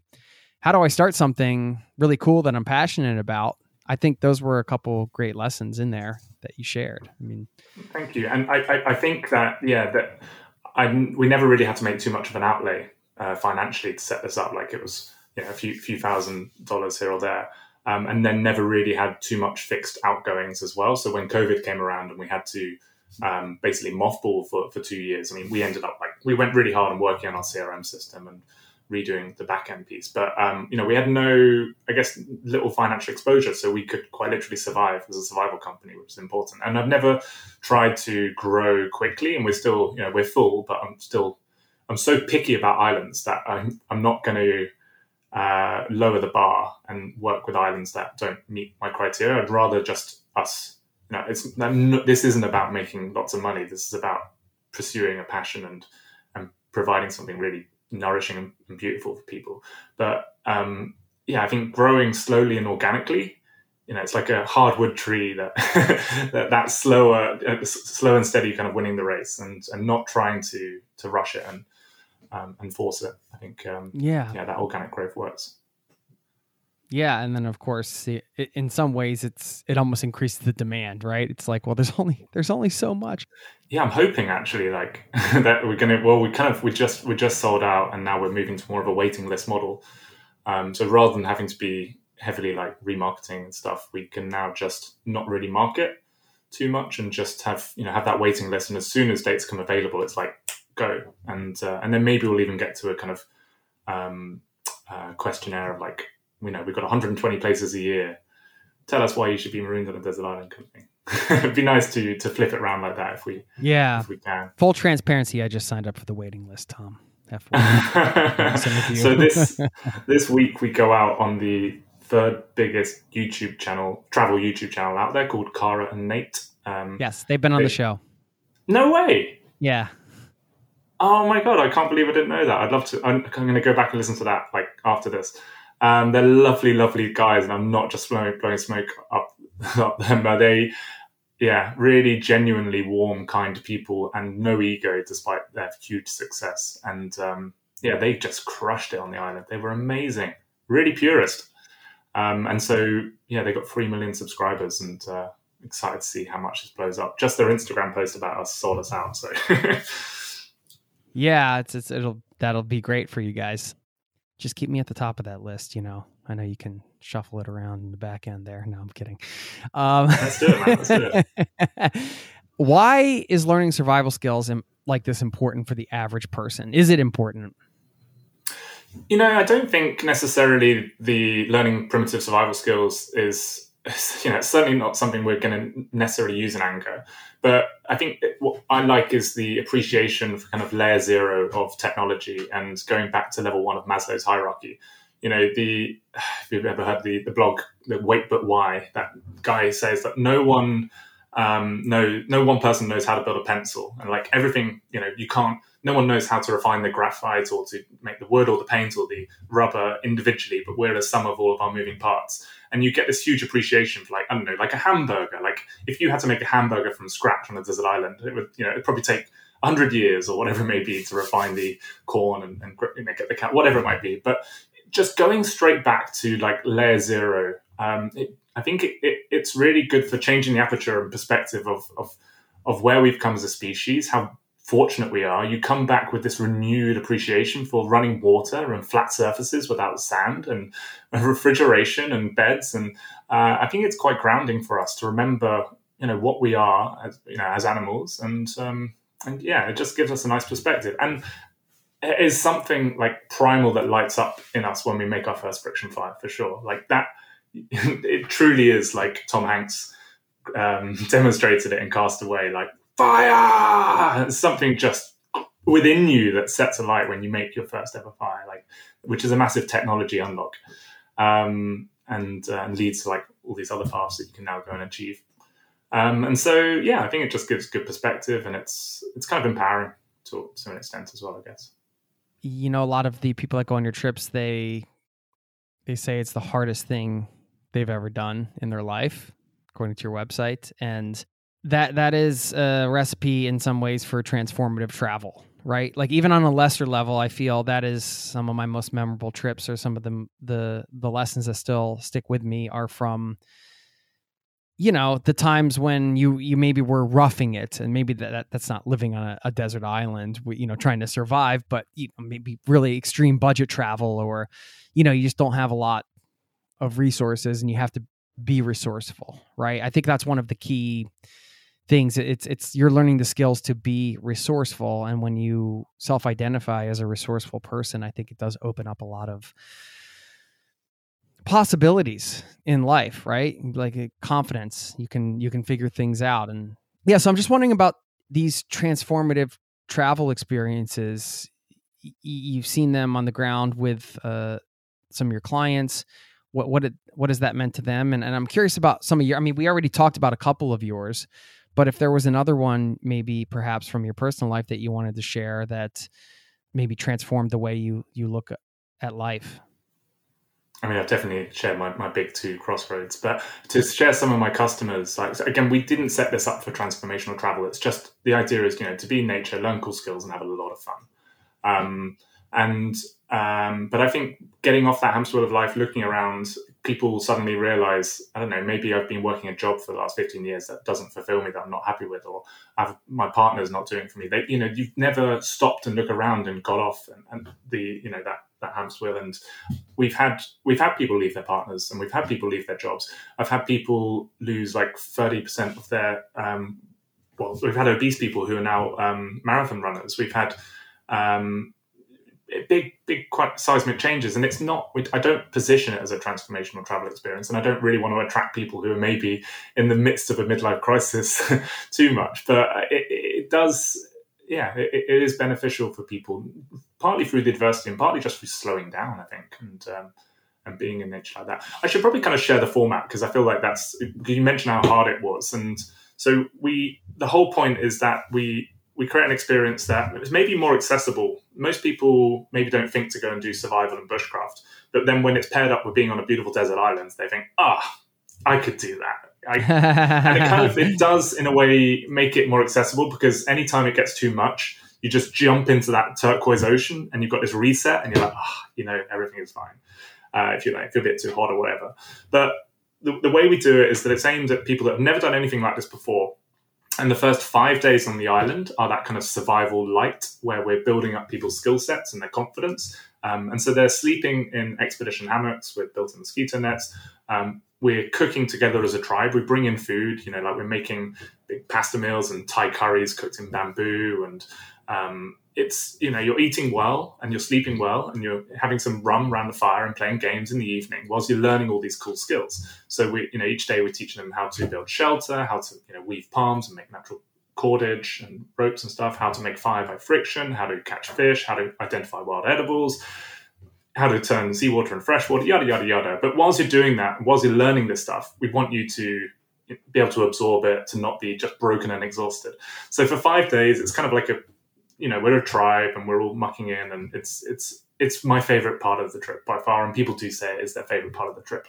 how do i start something really cool that i'm passionate about? I think those were a couple great lessons in there that you shared. I mean thank you. And i i, I think that yeah that i we never really had to make too much of an outlay uh, financially to set this up. Like it was you know a few few thousand dollars here or there um, and then never really had too much fixed outgoings as well. So when COVID came around and we had to um, basically mothball for, for two years. I mean, we ended up like we went really hard on working on our CRM system and redoing the back end piece. But um, you know, we had no, I guess, little financial exposure, so we could quite literally survive as a survival company, which is important. And I've never tried to grow quickly, and we're still, you know, we're full, but I'm still, I'm so picky about islands that I'm, I'm not going to. Uh, lower the bar and work with islands that don't meet my criteria. I'd rather just us. You know, it's this isn't about making lots of money. This is about pursuing a passion and and providing something really nourishing and beautiful for people. But um, yeah, I think growing slowly and organically, you know, it's like a hardwood tree that (laughs) that that's slower, uh, slow and steady, kind of winning the race, and and not trying to to rush it and um, and force it. I think um, yeah, yeah, that organic growth works. Yeah, and then of course, it, in some ways, it's it almost increases the demand, right? It's like, well, there's (laughs) only there's only so much. Yeah, I'm hoping actually, like (laughs) that we're gonna. Well, we kind of we just we just sold out, and now we're moving to more of a waiting list model. Um, so rather than having to be heavily like remarketing and stuff, we can now just not really market too much and just have you know have that waiting list. And as soon as dates come available, it's like go, and uh, and then maybe we'll even get to a kind of um, uh, questionnaire of like you know, we've got 120 places a year. Tell us why you should be marooned on a desert island company. (laughs) It'd be nice to to flip it around like that if we yeah if we can. Full transparency, I just signed up for the waiting list, Tom. (laughs) so this (laughs) this week we go out on the third biggest YouTube channel, travel YouTube channel out there called Kara and Nate. Um, yes, they've been on they, the show. No way. Yeah. Oh my god, I can't believe I didn't know that. I'd love to. I'm, I'm going to go back and listen to that like after this. Um, they're lovely, lovely guys, and I'm not just blowing, blowing smoke up, (laughs) up them, but they, yeah, really genuinely warm, kind people, and no ego despite their huge success. And um, yeah, they just crushed it on the island. They were amazing, really purist. Um, and so yeah, they got three million subscribers, and uh, excited to see how much this blows up. Just their Instagram post about us sold us out. So (laughs) yeah, it's, it's it'll that'll be great for you guys just keep me at the top of that list. You know, I know you can shuffle it around in the back end there. No, I'm kidding. Um, Let's do it. Let's do it. (laughs) why is learning survival skills like this important for the average person? Is it important? You know, I don't think necessarily the learning primitive survival skills is (laughs) you know, it's certainly not something we're going to necessarily use in anger. But I think what I like is the appreciation for kind of layer zero of technology and going back to level one of Maslow's hierarchy. You know, the (sighs) if you've ever heard the, the blog, the Wait But Why, that guy says that no one um, no no one person knows how to build a pencil and like everything you know you can't no one knows how to refine the graphite or to make the wood or the paint or the rubber individually but we're the sum of all of our moving parts and you get this huge appreciation for like I don't know, like a hamburger. Like if you had to make a hamburger from scratch on a desert island, it would you know it'd probably take hundred years or whatever it may be to refine the corn and, and you know, get the cat, whatever it might be. But just going straight back to like layer zero, um, it, I think it, it, it's really good for changing the aperture and perspective of, of of where we've come as a species, how fortunate we are, you come back with this renewed appreciation for running water and flat surfaces without sand and, (laughs) refrigeration and beds. And uh, I think it's quite grounding for us to remember, you know, what we are as, you know, as animals. And, um, and yeah, it just gives us a nice perspective. And it is something like primal that lights up in us when we make our first friction fire, for sure. Like that, (laughs) it truly is like Tom Hanks um, (laughs) demonstrated it in Castaway. Like fire! (laughs) Something just within you that sets a light when you make your first ever fire like which is a massive technology unlock um, and, uh, and leads to like all these other paths that you can now go and achieve. Um, and so yeah i think it just gives good perspective and it's it's kind of empowering to, to an extent as well i guess. You know a lot of the people that go on your trips they they say it's the hardest thing they've ever done in their life according to your website and that that is a recipe in some ways for transformative travel right? Like even on a lesser level i feel that is some of my most memorable trips or some of the the the lessons that still stick with me are from you know the times when you you maybe were roughing it and maybe that, that's not living on a, a desert island you know trying to survive but you know, maybe really extreme budget travel or you know you just don't have a lot of resources and you have to be resourceful right? I think that's one of the key things it's it's you're learning the skills to be resourceful and when you self-identify as a resourceful person i think it does open up a lot of possibilities in life right? Like uh, confidence you can you can figure things out and yeah so i'm just wondering about these transformative travel experiences. You've seen them on the ground with uh, some of your clients. What what it, what has that meant to them? And, and i'm curious about some of your i mean we already talked about a couple of yours but if there was another one, maybe perhaps from your personal life that you wanted to share that maybe transformed the way you you look at life. I mean, I've definitely shared my, my big two crossroads, but to share some of my customers, like again, we didn't set this up for transformational travel. It's just the idea is, you know, to be in nature, learn cool skills, and have a lot of fun. Um, and um, but I think getting off that hamster wheel of life, looking around, people suddenly realize, I don't know, maybe I've been working a job for the last 15 years that doesn't fulfill me, that I'm not happy with, or I've, my partner's not doing for me. They, you know, you've never stopped and look around and got off and, and the, you know, that, that hamster wheel. And we've had, we've had people leave their partners and we've had people leave their jobs. I've had people lose like 30% of their, um, well, we've had obese people who are now um, marathon runners. We've had, um, big, big, quite seismic changes. And it's not, I don't position it as a transformational travel experience. And I don't really want to attract people who are maybe in the midst of a midlife crisis (laughs) too much. But it, it does, yeah, it, it is beneficial for people, partly through the adversity and partly just through slowing down, I think. And, um, and being in nature like that. I should probably kind of share the format because I feel like that's you mentioned how hard it was, and so we the whole point is that we we create an experience that is maybe more accessible. Most people maybe don't think to go and do survival and bushcraft, but then when it's paired up with being on a beautiful desert island, they think, ah, oh, I could do that. I, (laughs) and it kind of it does in a way make it more accessible because anytime it gets too much, you just jump into that turquoise ocean and you've got this reset and you're like, ah, oh, you know, everything is fine. Uh, if you're like a bit too hot or whatever. But the, the way we do it is that it's aimed at people that have never done anything like this before and the first five days on the island are that kind of survival light where we're building up people's skill sets and their confidence. Um, and so they're sleeping in expedition hammocks with built in mosquito nets. Um, we're cooking together as a tribe. We bring in food, you know, like we're making big pasta meals and Thai curries cooked in bamboo and um, it's you know you're eating well and you're sleeping well and you're having some rum around the fire and playing games in the evening whilst you're learning all these cool skills. So we you know each day we're teaching them how to build shelter how to you know weave palms and make natural cordage and ropes and stuff how to make fire by friction how to catch fish how to identify wild edibles how to turn seawater and freshwater yada yada yada. But whilst you're doing that whilst you're learning this stuff we want you to be able to absorb it to not be just broken and exhausted. So for five days it's kind of like a you know we're a tribe and we're all mucking in and it's it's it's my favorite part of the trip by far and people do say it is their favorite part of the trip.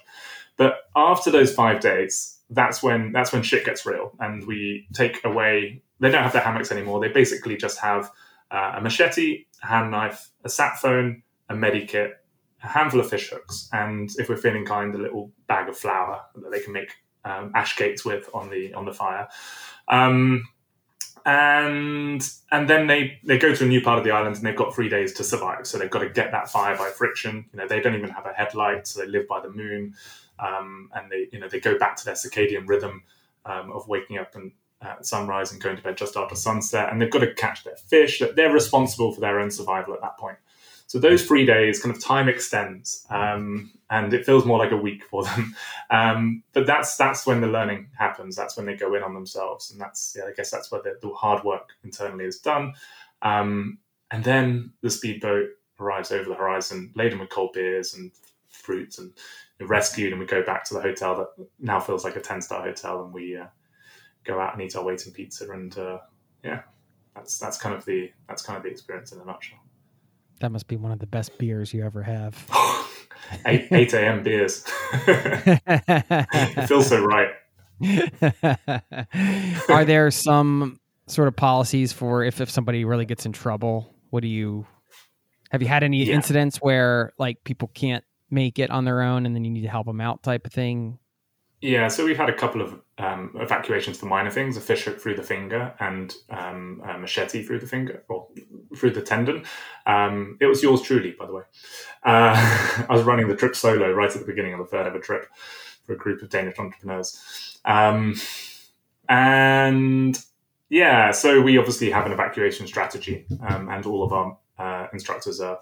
But after those five days that's when that's when shit gets real and we take away they don't have their hammocks anymore. They basically just have uh, a machete a hand knife a sat phone a medikit a handful of fish hooks and if we're feeling kind a little bag of flour that they can make um, ash cakes with on the on the fire. Um, and and then they they go to a new part of the island and they've got three days to survive. So they've got to get that fire by friction. You know, they don't even have a headlight, so they live by the moon, um, and they you know they go back to their circadian rhythm um, of waking up and at sunrise and going to bed just after sunset, and they've got to catch their fish. That they're responsible for their own survival at that point. So those three days kind of time extends, um, and it feels more like a week for them. (laughs) Um, but that's that's when the learning happens. That's when they go in on themselves, and that's yeah, I guess that's where the, the hard work internally is done. Um, and then the speedboat arrives over the horizon, laden with cold beers and fruits, and rescued, and we go back to the hotel that now feels like a ten star hotel, and we uh, go out and eat our weight in pizza, and uh, yeah, that's that's kind of the that's kind of the experience in a nutshell. That must be one of the best beers you ever have. (gasps) 8, 8 a.m. beers. it feels so right. (laughs) Are there some sort of policies for if, if somebody really gets in trouble? What do you have you had any yeah. incidents where like people can't make it on their own and then you need to help them out type of thing? Yeah, so we've had a couple of um, evacuations for minor things: a fish hook through the finger and um, a machete through the finger or through the tendon. Um, it was yours truly, by the way. Uh, (laughs) I was running the trip solo right at the beginning of the third ever trip for a group of Danish entrepreneurs. Um, and yeah, so we obviously have an evacuation strategy, um, and all of our uh, instructors are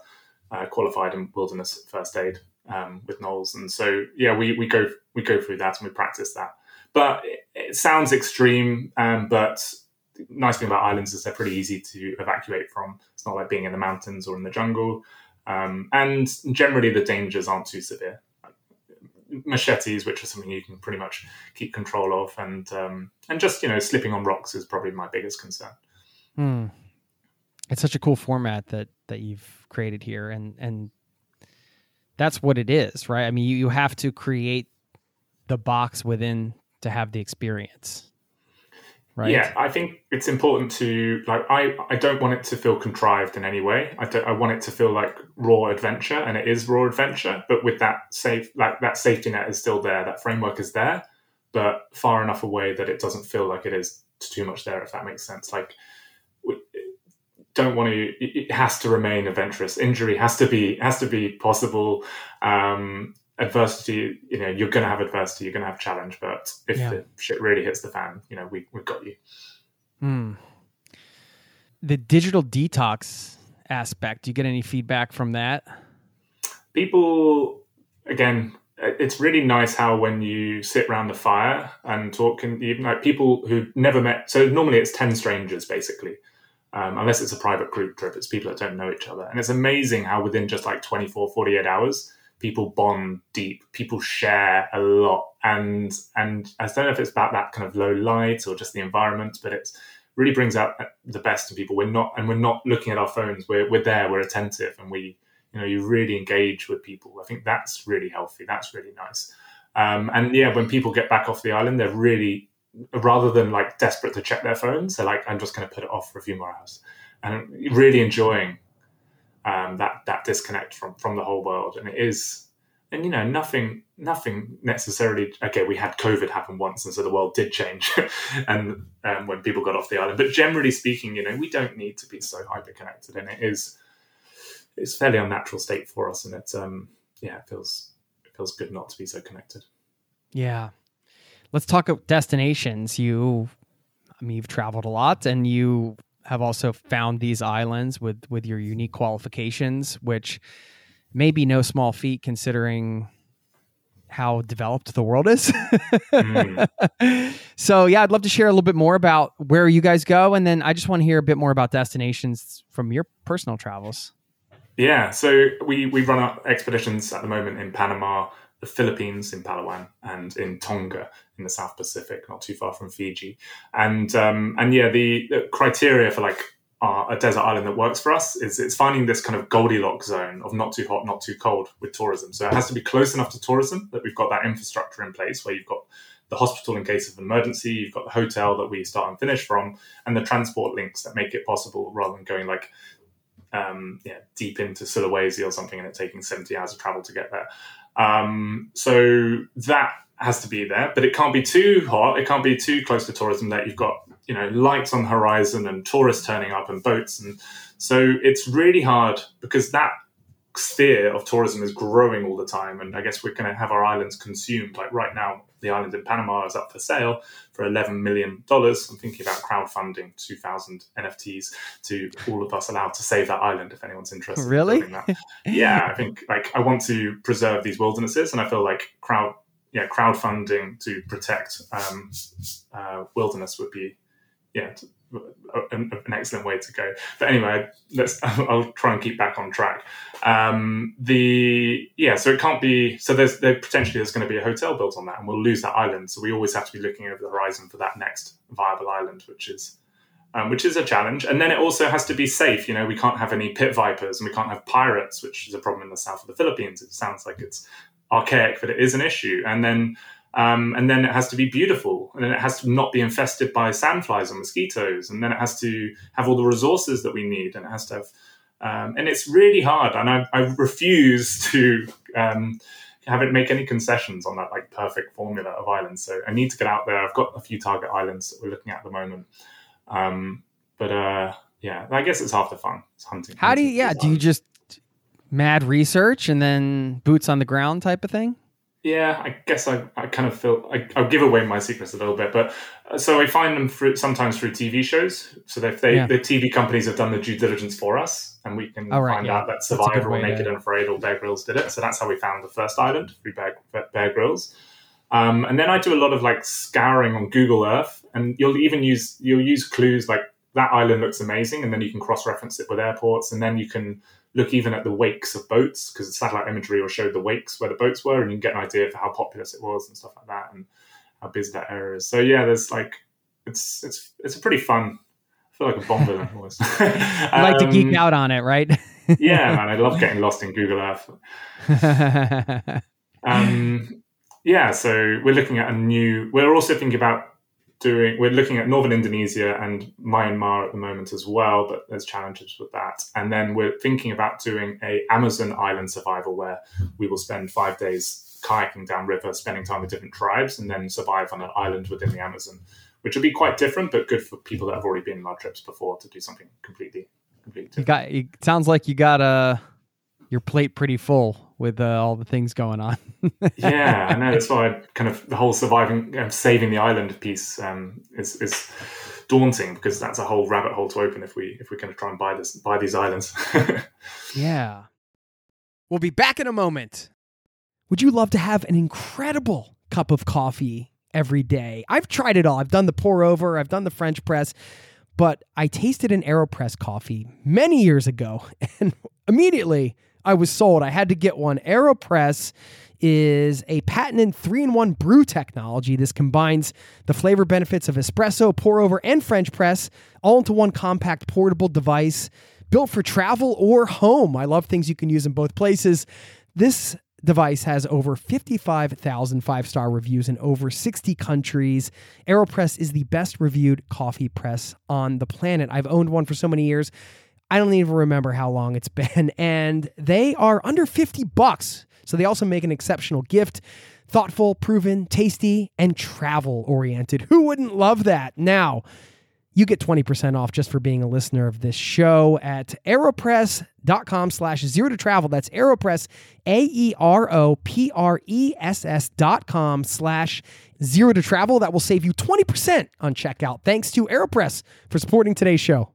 uh, qualified in wilderness first aid um, with NOLS, and so yeah, we we go we go through that and we practice that. But it, it sounds extreme, um, but nice thing about islands is they're pretty easy to evacuate from. It's not like being in the mountains or in the jungle, um, and generally the dangers aren't too severe machetes, which are something you can pretty much keep control of, and um, and just you know slipping on rocks is probably my biggest concern. Hmm. It's such a cool format that that you've created here, and and that's what it is, right? I mean, you, you have to create the box within to have the experience right? Yeah, I think it's important to like. I I don't want it to feel contrived in any way. I I want it to feel like raw adventure, and it is raw adventure. But with that safe, like that safety net is still there. That framework is there, but far enough away that it doesn't feel like it is too much there. If that makes sense, like. Don't want to. It has to remain adventurous. Injury has to be has to be possible. Um, adversity, you know, you're going to have adversity, you're going to have challenge, but if yeah. the shit really hits the fan, you know, we, we've got you. Hmm. The digital detox aspect, do you get any feedback from that? People, again, it's really nice how when you sit around the fire and talk, and even like people who never met, so normally it's 10 strangers basically. Um, unless it's a private group trip, it's people that don't know each other. And it's amazing how within just like 24, 48 hours, people bond deep, people share a lot, and and I don't know if it's about that kind of low light or just the environment, but it really brings out the best in people. We're not and we're not looking at our phones. We're we're there. We're attentive, and we you know you really engage with people. I think that's really healthy. That's really nice. Um, and yeah, when people get back off the island, they're really rather than like desperate to check their phones, they're like, I'm just going to put it off for a few more hours, and really enjoying um, that that disconnect from from the whole world, and it is, and you know, nothing nothing necessarily. Okay, we had COVID happen once, and so the world did change, (laughs) and um, when people got off the island. But generally speaking, you know, we don't need to be so hyper connected, and it is it's fairly unnatural state for us, and it's um yeah, it feels it feels good not to be so connected. Yeah, let's talk about destinations. You, I mean, you've traveled a lot, and you have also found these islands with with your unique qualifications, which may be no small feat considering how developed the world is. mm. (laughs) So yeah, I'd love to share a little bit more about where you guys go, and then I just want to hear a bit more about destinations from your personal travels. Yeah, so we we run our expeditions at the moment in Panama, the Philippines in Palawan, and in Tonga in the South Pacific, not too far from Fiji. And um, and yeah, the, criteria for like a desert island that works for us is it's finding this kind of Goldilocks zone of not too hot, not too cold with tourism. So it has to be close enough to tourism that we've got that infrastructure in place where you've got the hospital in case of emergency, you've got the hotel that we start and finish from, and the transport links that make it possible rather than going like um, yeah, deep into Sulawesi or something and it taking 70 hours of travel to get there. Um, so that has to be there, but it can't be too hot. It can't be too close to tourism that you've got, you know, lights on the horizon and tourists turning up and boats. And so it's really hard because that sphere of tourism is growing all the time. And I guess we're going to have our islands consumed. Like right now, the island in Panama is up for sale for $11 million. I'm thinking about crowdfunding 2,000 NFTs to all of us allowed to save that island if anyone's interested. Really? In yeah, I think like I want to preserve these wildernesses and I feel like crowd yeah, crowdfunding to protect um, uh, wilderness would be yeah an, excellent way to go. But anyway, let's (laughs) I'll try and keep back on track. Um, the yeah, so it can't be so there's there potentially there's going to be a hotel built on that, and we'll lose that island. So we always have to be looking over the horizon for that next viable island, which is. Um, which is a challenge, and then it also has to be safe. You know, we can't have any pit vipers, and we can't have pirates, which is a problem in the south of the Philippines. It sounds like it's archaic, but it is an issue. And then um, and then it has to be beautiful, and then it has to not be infested by sandflies or mosquitoes, and then it has to have all the resources that we need, and it has to have, um, and it's really hard. And I, I refuse (laughs) to um, have it make any concessions on that like perfect formula of islands. So I need to get out there. I've got a few target islands that we're looking at at the moment, um, but uh, yeah, I guess it's half the fun. It's hunting. How do you? Yeah, do you just mad research and then boots on the ground type of thing? yeah, I guess I, I kind of feel I, will give away my secrets a little bit, but uh, so I find them through sometimes through TV shows. So if they yeah. the TV companies have done the due diligence for us, and we can right, find yeah. out that Survivor or Naked to... and Afraid or Bear Grylls did it. So that's how we found the first island through Bear, Bear Grylls. Um, and then I do a lot of like scouring on Google Earth, and you'll even use you'll use clues like that island looks amazing, and then you can cross reference it with airports, and then you can look even at the wakes of boats because the satellite imagery will show the wakes where the boats were, and you can get an idea for how populous it was and stuff like that, and how busy that area is. So yeah, there's like it's it's it's a pretty fun. I feel like a Bond villain almost. um, like to geek out on it, right? (laughs) yeah, man, I love getting lost in Google Earth. (laughs) um, yeah, so we're looking at a new. We're also thinking about doing we're looking at northern Indonesia and Myanmar at the moment as well, but there's challenges with that. And then we're thinking about doing a Amazon island survival where we will spend five days kayaking down river, spending time with different tribes, and then survive on an island within the Amazon, which would be quite different, but good for people that have already been on our trips before to do something completely completely different. You got it sounds like you got uh your plate pretty full with uh, all the things going on. (laughs) yeah, I know. That's why I kind of the whole surviving, um, saving the island piece um, is is daunting because that's a whole rabbit hole to open if we if we're going to try and buy this buy these islands. (laughs) yeah, we'll be back in a moment. Would you love to have an incredible cup of coffee every day? I've tried it all. I've done the pour over. I've done the French press. But I tasted an AeroPress coffee many years ago, (laughs) and immediately I was sold. I had to get one. AeroPress is a patented three in one brew technology. This combines the flavor benefits of espresso, pour over, and French press all into one compact portable device built for travel or home. I love things you can use in both places. This device has over 55,000 five star reviews in over 60 countries. AeroPress is the best reviewed coffee press on the planet. I've owned one for so many years. I don't even remember how long it's (laughs) been. And they are under 50 bucks. So they also make an exceptional gift. Thoughtful, proven, tasty, and travel oriented. Who wouldn't love that? Now, you get 20% off just for being a listener of this show at aeropress.com slash zero to travel. That's aeropress, A-E-R-O-P-R-E-S-S dot com slash zero to travel. That will save you 20% on checkout. Thanks to AeroPress for supporting today's show.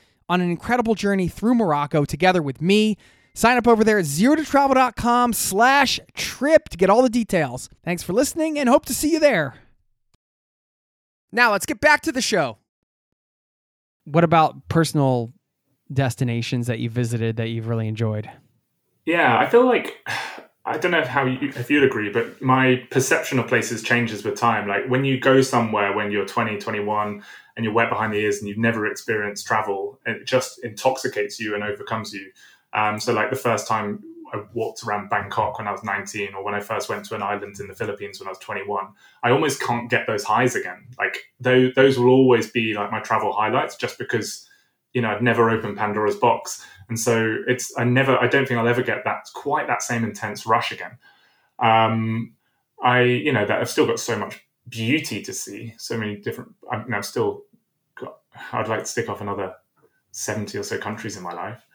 on an incredible journey through Morocco together with me. Sign up over there at zerototravel.com slash trip to get all the details. Thanks for listening and hope to see you there. Now let's get back to the show. What about personal destinations that you visited that you've really enjoyed? Yeah, I feel like I don't know how you, if you'd agree, but my perception of places changes with time. Like when you go somewhere when you're 20, 21, and you're wet behind the ears and you've never experienced travel, it just intoxicates you and overcomes you. Um, so, like the first time I walked around Bangkok when I was 19, or when I first went to an island in the Philippines when I was 21, I almost can't get those highs again. Like those, those will always be like my travel highlights, just because you know I've never opened Pandora's box, and so it's I never I don't think I'll ever get that quite that same intense rush again. Um, I you know that I've still got so much beauty to see. So many different. I mean, I've still got. I'd like to stick off another seventy or so countries in my life.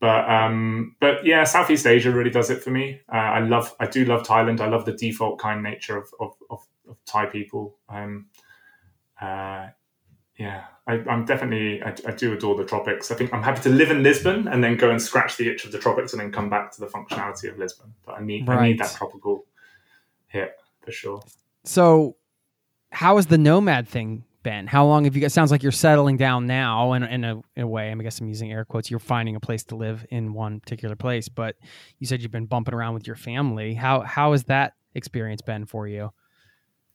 But um, but yeah, Southeast Asia really does it for me. Uh, I love, I do love Thailand. I love the default kind nature of of, of, of Thai people. Um, uh, yeah, I, am definitely, I, I, do adore the tropics. I think I'm happy to live in Lisbon and then go and scratch the itch of the tropics and then come back to the functionality of Lisbon. But I need, right. I need that tropical hit for sure. So how has the nomad thing been? How long have you got? Sounds like you're settling down now in, in, a, in a way. I guess I'm using air quotes. You're finding a place to live in one particular place, but you said you've been bumping around with your family. How how has that experience been for you?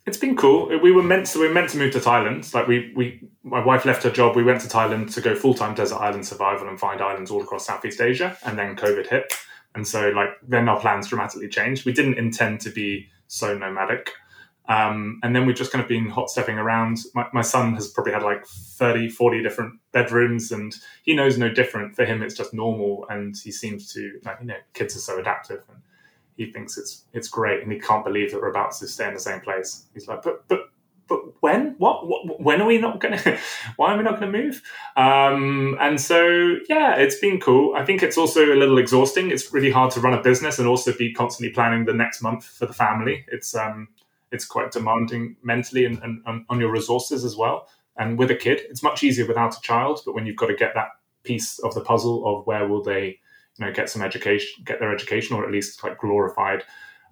It's been cool. We were meant to we were meant to move to Thailand. Like we we my wife left her job. We went to Thailand to go full time desert island survival and find islands all across Southeast Asia. And then COVID hit, and so like then our plans dramatically changed. We didn't intend to be so nomadic. Um, and then we've just kind of been hot stepping around. My, my, son has probably had like 30, 40 different bedrooms, and he knows no different. For him, it's just normal. And he seems to, like, you know, kids are so adaptive, and he thinks it's it's great. And he can't believe that we're about to stay in the same place. He's like, but, but, but when? What? what when are we not going (laughs) to? Why are we not going to move? Um, and so, yeah, it's been cool. I think it's also a little exhausting. It's really hard to run a business and also be constantly planning the next month for the family. It's, um, it's quite demanding mentally and, and, and on your resources as well. And with a kid, it's much easier without a child. But when you've got to get that piece of the puzzle of where will they, you know, get some education, get their education, or at least like glorified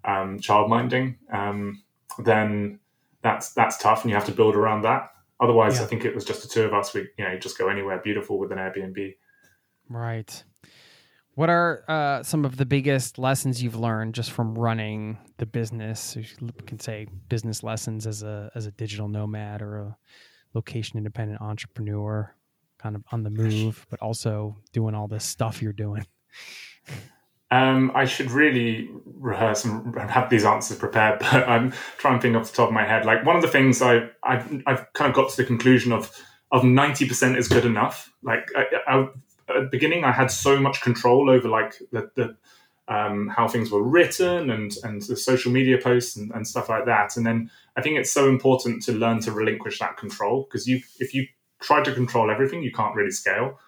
um, child minding, um, then that's that's tough, and you have to build around that. Otherwise, yeah. I think it was just the two of us. We, you know, just go anywhere beautiful with an Airbnb. Right. What are uh, some of the biggest lessons you've learned just from running the business? You can say business lessons as a as a digital nomad or a location independent entrepreneur, kind of on the move, but also doing all this stuff you're doing. Um, I should really rehearse and have these answers prepared, (laughs) but I'm trying to think off the top of my head. Like one of the things I I've, I've kind of got to the conclusion of of ninety percent is good enough. Like I, I at the beginning, I had so much control over like the, the um, how things were written and and the social media posts and, and, stuff like that. And then I think it's so important to learn to relinquish that control because you if you try to control everything, you can't really scale.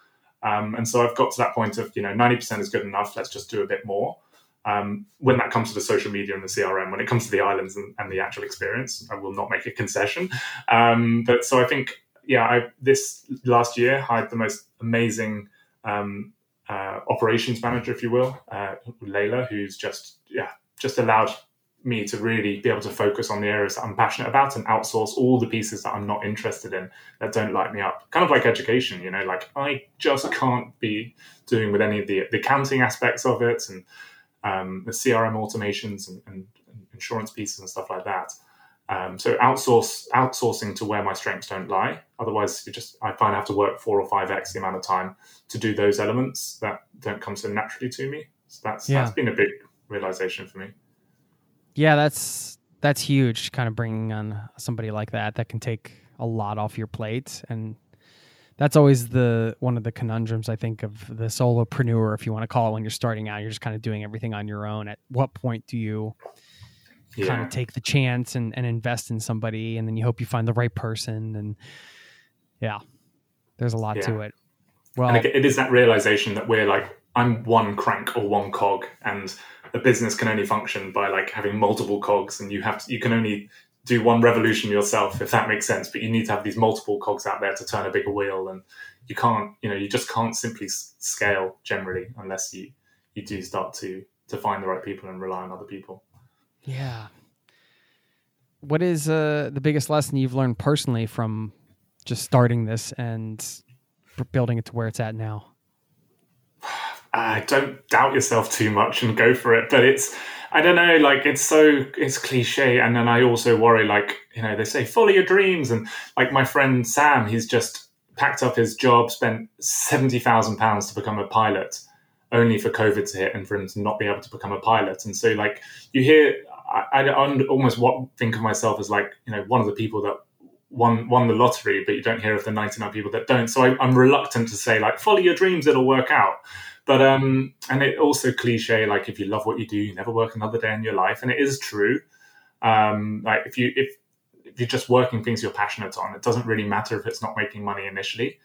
Um, and so I've got to that point of you know ninety percent is good enough. Let's just do a bit more. Um, when that comes to the social media and the CRM, when it comes to the islands and, and the actual experience, I will not make a concession. Um, but so I think, yeah, I, this last year hired the most amazing um, uh, operations manager, if you will, uh, Layla, who's just yeah just allowed me to really be able to focus on the areas that I'm passionate about and outsource all the pieces that I'm not interested in that don't light me up. Kind of like education, you know, like I just can't be doing with any of the, the accounting aspects of it and um, the CRM automations and, and, insurance pieces and stuff like that. Um, so outsource outsourcing to where my strengths don't lie. Otherwise, you just I find I have to work four or five x the amount of time to do those elements that don't come so naturally to me. So that's yeah. that's been a big realization for me. Yeah, that's that's huge. Kind of bringing on somebody like that that can take a lot off your plate, and that's always the one of the conundrums I think of the solopreneur, if you want to call it, when you're starting out. You're just kind of doing everything on your own. At what point do you yeah. kind of take the chance and, and invest in somebody and then you hope you find the right person and yeah there's a lot yeah. to it well and it is that realization that we're like i'm one crank or one cog and a business can only function by like having multiple cogs and you have to, you can only do one revolution yourself if that makes sense but you need to have these multiple cogs out there to turn a bigger wheel and you can't you know you just can't simply scale generally unless you you do start to to find the right people and rely on other people yeah. What is uh, the biggest lesson you've learned personally from just starting this and building it to where it's at now? Uh, don't doubt yourself too much and go for it. But it's, I don't know, like it's so, it's cliche. And then I also worry, like, you know, they say follow your dreams. And like my friend Sam, he's just packed up his job, spent £70,000 to become a pilot only for COVID to hit and for him to not be able to become a pilot. And so, like, you hear I, I almost think of myself as like you know one of the people that won won the lottery, but you don't hear of the ninety nine people that don't. So I, am reluctant to say like follow your dreams, it'll work out. But um, and it also cliche like if you love what you do, you never work another day in your life, and it is true. Um, like if you if if you're just working things you're passionate on, it doesn't really matter if it's not making money initially.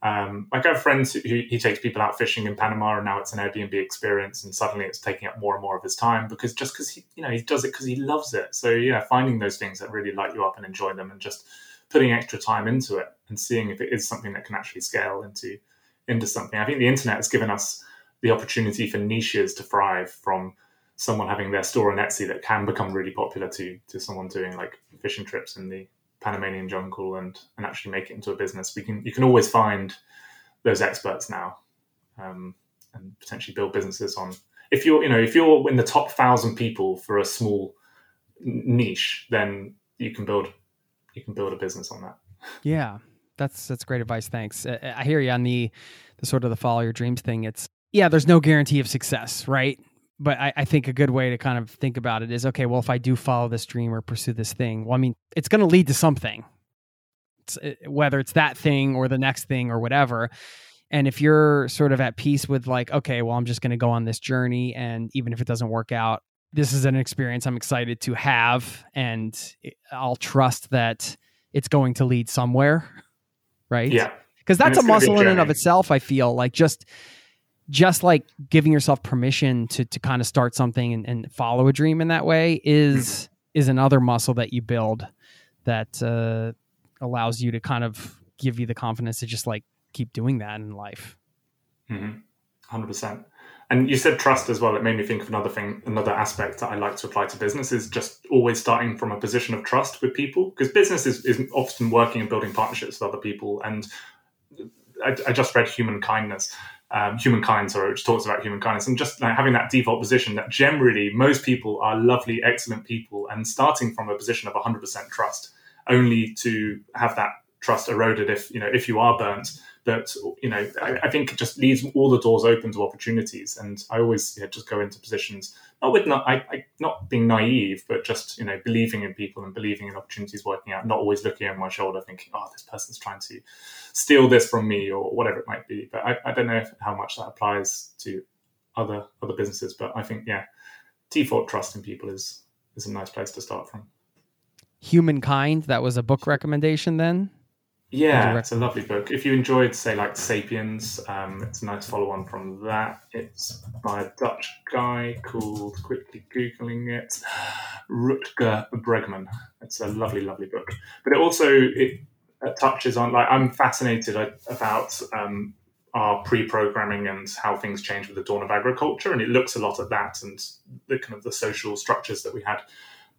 Um, like I have friends who he takes people out fishing in Panama, and now it's an Airbnb experience, and suddenly it's taking up more and more of his time because just because he, you know, he does it because he loves it. So yeah, finding those things that really light you up and enjoy them, and just putting extra time into it and seeing if it is something that can actually scale into into something. I think the internet has given us the opportunity for niches to thrive from someone having their store on Etsy that can become really popular to to someone doing like fishing trips in the Panamanian jungle and and actually make it into a business. We can you can always find those experts now um, and potentially build businesses on. If you're you know if you're in the top thousand people for a small niche, then you can build you can build a business on that. Yeah, that's that's great advice. Thanks. I hear you on the the sort of the follow your dreams thing. It's yeah, there's no guarantee of success, right? but I, I, think a good way to kind of think about it is okay well if i do follow this dream or pursue this thing well i mean it's going to lead to something it's, eh, whether it's that thing or the next thing or whatever and if you're sort of at peace with like okay well i'm just going to go on this journey and even if it doesn't work out this is an experience i'm excited to have and eh, i'll trust that it's going to lead somewhere (laughs) right yeah because that's a muscle in and of itself i feel like just just like giving yourself permission to to kind of start something and, and follow a dream in that way is mm-hmm. is another muscle that you build that uh, allows you to kind of give you the confidence to just like keep doing that in life. Mm-hmm. 100%. And you said trust as well. It made me think of another thing, another aspect that I like to apply to business is just always starting from a position of trust with people because business is, is often working and building partnerships with other people. And I, I just read Human Kindness um, humankind, sorry, which talks about human kindness, and just like, having that default position that generally most people are lovely, excellent people, and starting from a position of 100% trust, only to have that trust eroded if you know if you are burnt. But you know, I, I think it just leaves all the doors open to opportunities, and I always just go into positions not with not I, I, not being naive, but just you know believing in people and believing in opportunities working out, not always looking over my shoulder thinking, oh, this person's trying to steal this from me or whatever it might be. But I, I don't know if, how much that applies to other other businesses. But I think yeah, default trust in people is is a nice place to start from. Humankind. That was a book recommendation then. Yeah, it's a lovely book. If you enjoyed, say, like *Sapiens*, um, it's a nice follow-on from that. It's by a Dutch guy called, quickly googling it, Rutger Bregman. It's a lovely, lovely book. But it also it touches on like I'm fascinated about um, our pre-programming and how things change with the dawn of agriculture, and it looks a lot at that and the kind of the social structures that we had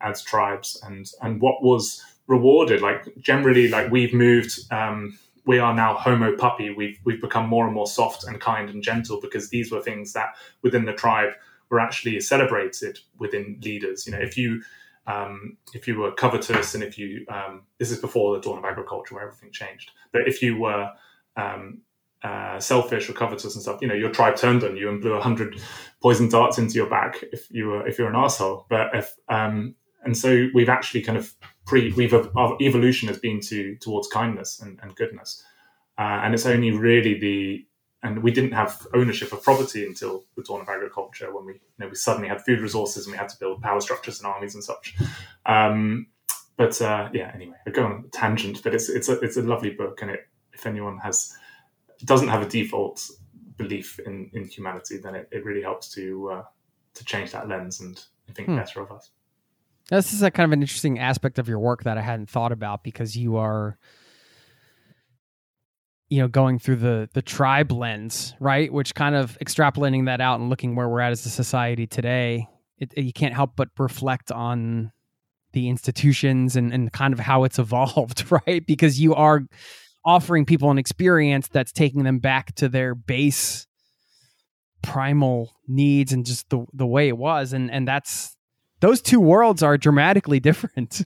as tribes and and what was rewarded. Like generally, like we've moved. Um, we are now Homo puppy. We've we've become more and more soft and kind and gentle because these were things that within the tribe were actually celebrated within leaders. You know, if you um, if you were covetous and if you um, this is before the dawn of agriculture where everything changed. But if you were um, uh, selfish or covetous and stuff, you know, your tribe turned on you and blew a hundred poison darts into your back if you were if you're an asshole. But if um, and so we've actually kind of pre we've our evolution has been to towards kindness and, and goodness, uh, and it's only really the and we didn't have ownership of property until the dawn of agriculture when we you know we suddenly had food resources and we had to build power structures and armies and such. Um, but uh, yeah, anyway, I go on a tangent, but it's it's a it's a lovely book, and it if anyone has doesn't have a default belief in in humanity, then it, it really helps to uh, to change that lens and think hmm. better of us. This is a kind of an interesting aspect of your work that I hadn't thought about because you are you know going through the the tribe lens right? Which kind of extrapolating that out and looking where we're at as a society today it, it, you can't help but reflect on the institutions and, and kind of how it's (laughs) evolved right? Because you are offering people an experience that's taking them back to their base primal needs and just the the way it was. And and that's those two worlds are dramatically different.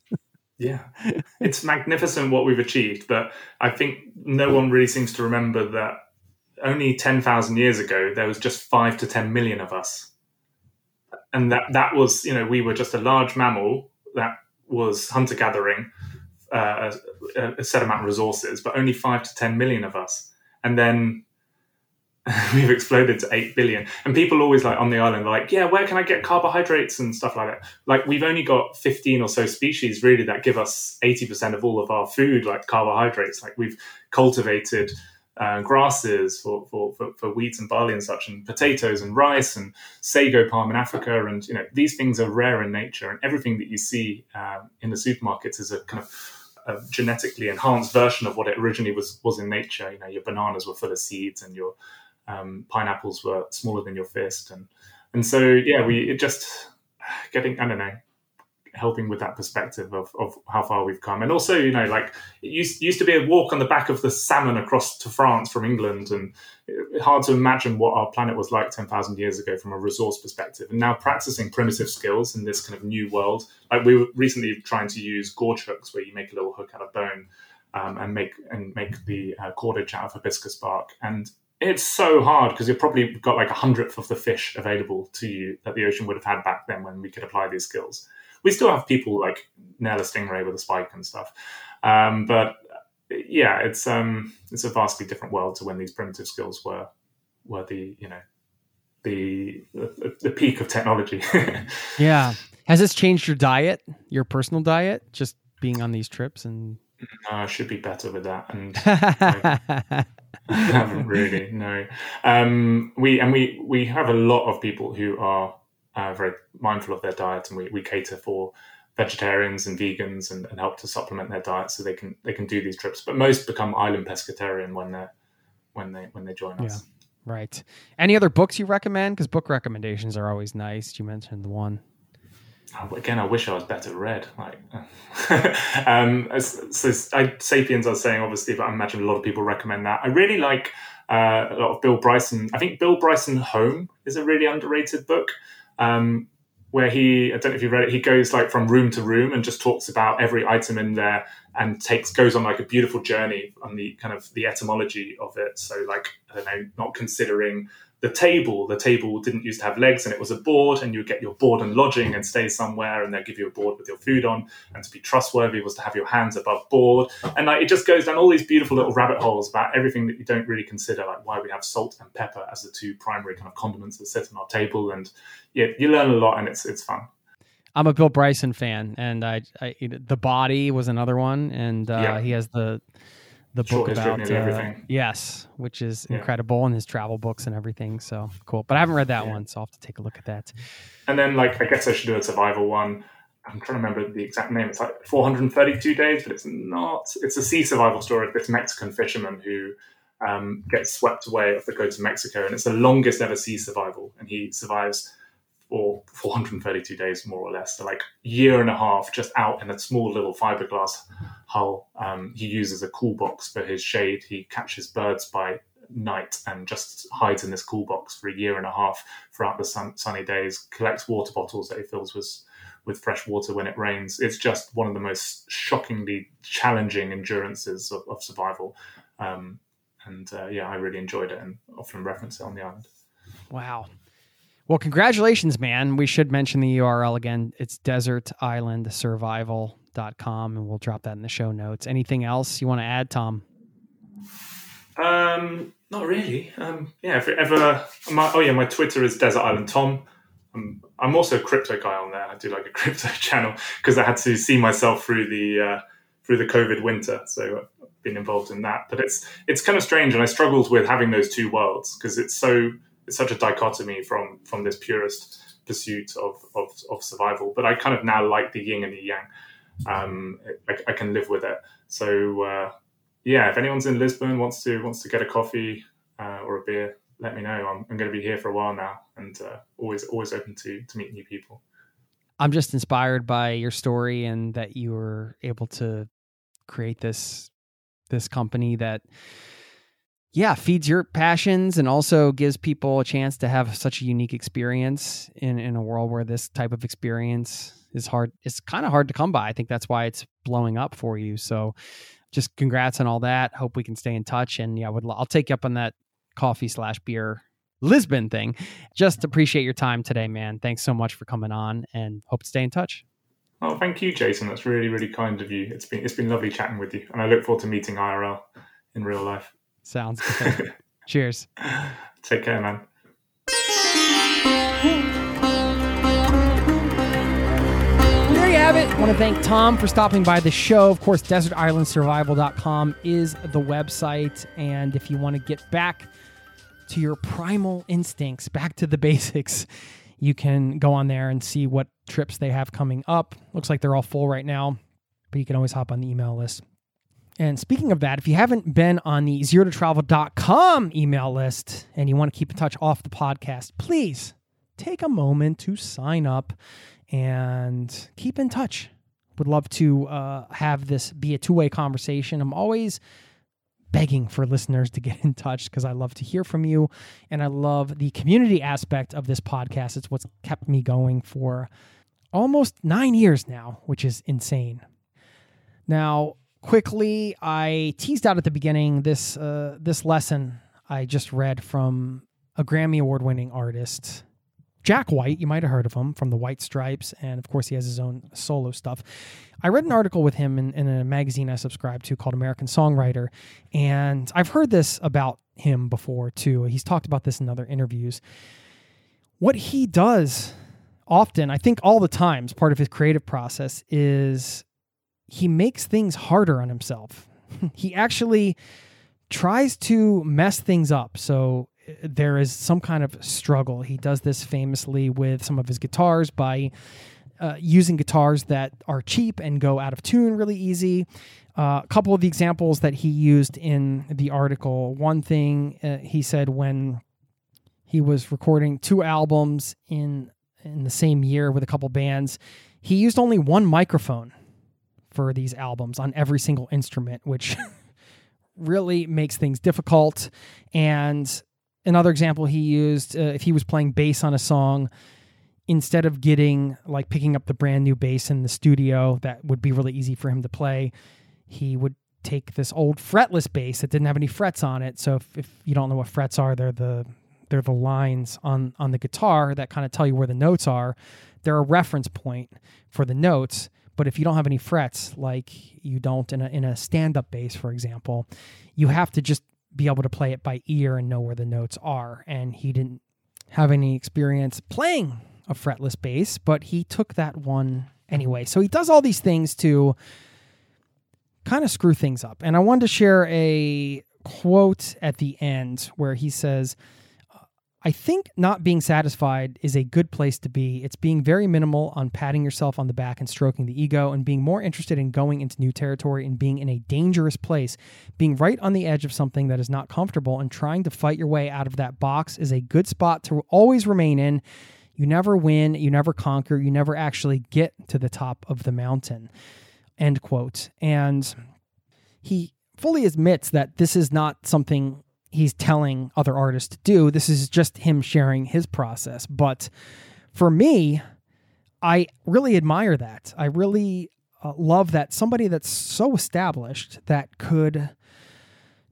yeah, (laughs) it's magnificent what we've achieved, but I think no one really seems to remember that only 10,000 years ago, there was just five to 10 million of us. And that, that was, you know, we were just a large mammal that was hunter gathering uh, a, a set amount of resources, but only five to 10 million of us. And then (laughs) we've exploded to 8 billion. And people always like on the island like yeah where can i get carbohydrates and stuff like that? Like we've only got 15 or so species really that give us 80% of all of our food like carbohydrates. Like we've cultivated uh, grasses for, for, for, for, wheat and barley and such and potatoes and rice and sago palm in africa. And you know these things are rare in nature and everything that you see um, in the supermarkets is a kind of a genetically enhanced version of what it originally was was in nature. You know, your bananas were full of seeds, and your um, pineapples were smaller than your fist, and and so yeah, we just getting I don't know helping with that perspective of, of how far we've come. And also, you know, like it used, used to be a walk on the back of the salmon across to France from England. And hard to imagine what our planet was like 10,000 years ago from a resource perspective. And now practicing primitive skills in this kind of new world. Like we were recently trying to use gorge hooks where you make a little hook out of bone um, and make and make the uh, cordage out of hibiscus bark. And it's so hard because you've probably got like a hundredth of the fish available to you that the ocean would have had back then when we could apply these skills. We still have people like nail a stingray with a spike and stuff, um, but yeah, it's um, it's a vastly different world to when these primitive skills were were the you know the the, the peak of technology. (laughs) yeah, has this changed your diet, your personal diet, just being on these trips and? No, I should be better with that, and (laughs) (laughs) haven't really. No, um, we and we we have a lot of people who are uh, very mindful of their diet, and we, we cater for vegetarians and vegans and, and, help to supplement their diet so they can they can do these trips. But most become island pescatarian when they when they when they join us. Yeah. Right. Any other books you recommend? Because book recommendations are always nice. You mentioned the one again, I wish I was better read. Like, (laughs) um, so I, Sapiens, I was saying obviously, but I imagine a lot of people recommend that. I really like uh, a lot of Bill Bryson. I think Bill Bryson Home is a really underrated book. Um, where he, I don't know if you've read it, he goes like from room to room and just talks about every item in there and takes goes on like a beautiful journey on the kind of the etymology of it. So like I don't know, not considering the table, the table didn't used to have legs and it was a board, and you would get your board and lodging and stay somewhere, and they'd give you a board with your food on. And to be trustworthy was to have your hands above board. And like it just goes down all these beautiful little rabbit holes about everything that you don't really consider, like why we have salt and pepper as the two primary kind of condiments that sit on our table. And yeah, you learn a lot and it's it's fun. I'm a Bill Bryson fan, and I, I the body was another one, and uh, yeah. he has the the book about uh, everything. Yes, which is yeah. incredible, and his travel books and everything. So cool. But I haven't read that yeah. one, so I'll have to take a look at that. And then, like, I guess I should do a survival one. I'm trying to remember the exact name. It's like 432 days, but it's not. It's a sea survival story of this Mexican fisherman who um, gets swept away off the coast of Mexico, and it's the longest ever sea survival, and he survives for 432 days, more or less. So, like, year and a half just out in a small little fiberglass hull. Um, he uses a cool box for his shade. He catches birds by night and just hides in this cool box for a year and a half throughout the sun, sunny days. Collects water bottles that he fills with with fresh water when it rains. It's just one of the most shockingly challenging endurances of, of survival. Um, and uh, yeah, I really enjoyed it and often reference it on the island. Wow. Well, congratulations, man. We should mention the URL again. It's desertislandsurvival.com, and we'll drop that in the show notes. Anything else you want to add, Tom? Um, not really. Um, yeah, if ever, my, oh yeah, my Twitter is Desert Island Tom. I'm, I'm also a crypto guy on there. I do like a (laughs) crypto channel because I had to see myself through the uh, through the COVID winter, so I've been involved in that. But it's it's kind of strange, and I struggled with having those two worlds because it's so it's such a dichotomy from from this purist pursuit of, of, of survival. But I kind of now like the yin and the yang. Um, I, I, can live with it. So uh, yeah, if anyone's in Lisbon wants to wants to get a coffee uh, or a beer, let me know. I'm, I'm going to be here for a while now, and uh, always always open to to meet new people. I'm just inspired by your story and that you were able to create this this company that yeah, feeds your passions and also gives people a chance to have such a unique experience in, in a world where this type of experience is hard. It's kind of hard to come by. I think that's why it's blowing up for you. So just congrats on all that. Hope we can stay in touch. And yeah, I would, I'll take you up on that coffee slash beer Lisbon thing. Just appreciate your time today, man. Thanks so much for coming on and hope to stay in touch. Oh, thank you, Jason. That's really, really kind of you. It's been it's been lovely chatting with you, and I look forward to meeting IRL in real life. Sounds good. (laughs) Cheers. Take care, man. There you have it. I want to thank Tom for stopping by the show. Of course, desertislandsurvival.com is the website. And if you want to get back to your primal instincts, back to the (laughs) basics, you can go on there and see what trips they have coming up. Looks like they're all full right now, but you can always hop on the email list. And speaking of that, if you haven't been on the zero email list and you want to keep in touch off the podcast, please take a moment to sign up and keep in touch. Would love to uh, have this be a two way conversation. I'm always begging for listeners to get (laughs) in touch because I love to hear from you and I love the community aspect of this podcast. It's what's kept me going for almost nine years now, which is insane. Now, quickly, I teased out at the beginning this uh, this lesson I just read from a Grammy award winning artist, Jack White. You might have heard of him from the White Stripes. And of course, he has his own solo stuff. I read an article with him in, in a magazine I subscribe to called American Songwriter. And I've heard this about him before too. He's talked about this in other interviews. What he does often, I think all the times, part of his creative process is he makes things harder on himself. (laughs) he actually tries to mess things up. So uh, there is some kind of struggle. He does this famously with some of his guitars by uh, using guitars that are cheap and go out of tune really easy. Uh, a couple of the examples that he used in the article. One thing uh, he said when he was recording two albums in in the same year with a couple bands, he used only one microphone for these albums on every single instrument, which (laughs) really makes things difficult. And another example he used, uh, if he was playing bass on a song, instead of getting like picking up the brand new bass in the studio that would be really easy for him to play, he would take this old fretless bass that didn't have any frets on it. So if, if you don't know what frets are, they're the they're the lines on on the guitar that kind of tell you where the notes are. They're a reference point for the notes. But if you don't have any frets, like you don't in a in a stand up bass, for example, you have to just be able to play it by ear and know where the notes are. And he didn't have any experience playing a fretless bass, but he took that one anyway. So he does all these things to kind of screw things up. And I wanted to share a quote at the end where he says, I think not being satisfied is a good place to be. It's being very minimal on patting yourself on the back and stroking the ego and being more interested in going into new territory and being in a dangerous place. Being right on the edge of something that is not comfortable and trying to fight your way out of that box is a good spot to always remain in. You never win, you never conquer, you never actually get to the top of the mountain. End quote. And he fully admits that this is not something he's telling other artists to do. This is just him sharing his process. But for me, I really admire that. I really uh, love that somebody that's so established that could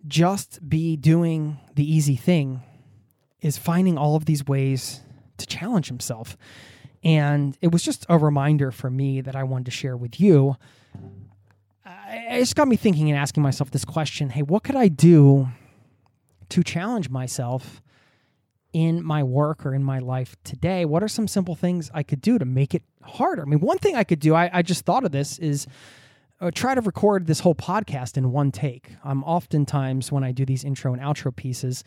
just be doing the easy thing is finding all of these ways to challenge himself. And it was just a reminder for me that I wanted to share with you. It just got me thinking and asking myself this question hey, what could I do to challenge myself in my work or in my life today? What are some simple things I could do to make it harder? I mean, one thing I could do, I, I just thought of this, is uh, try to record this whole podcast in one take. I'm oftentimes, when I do these intro and outro pieces,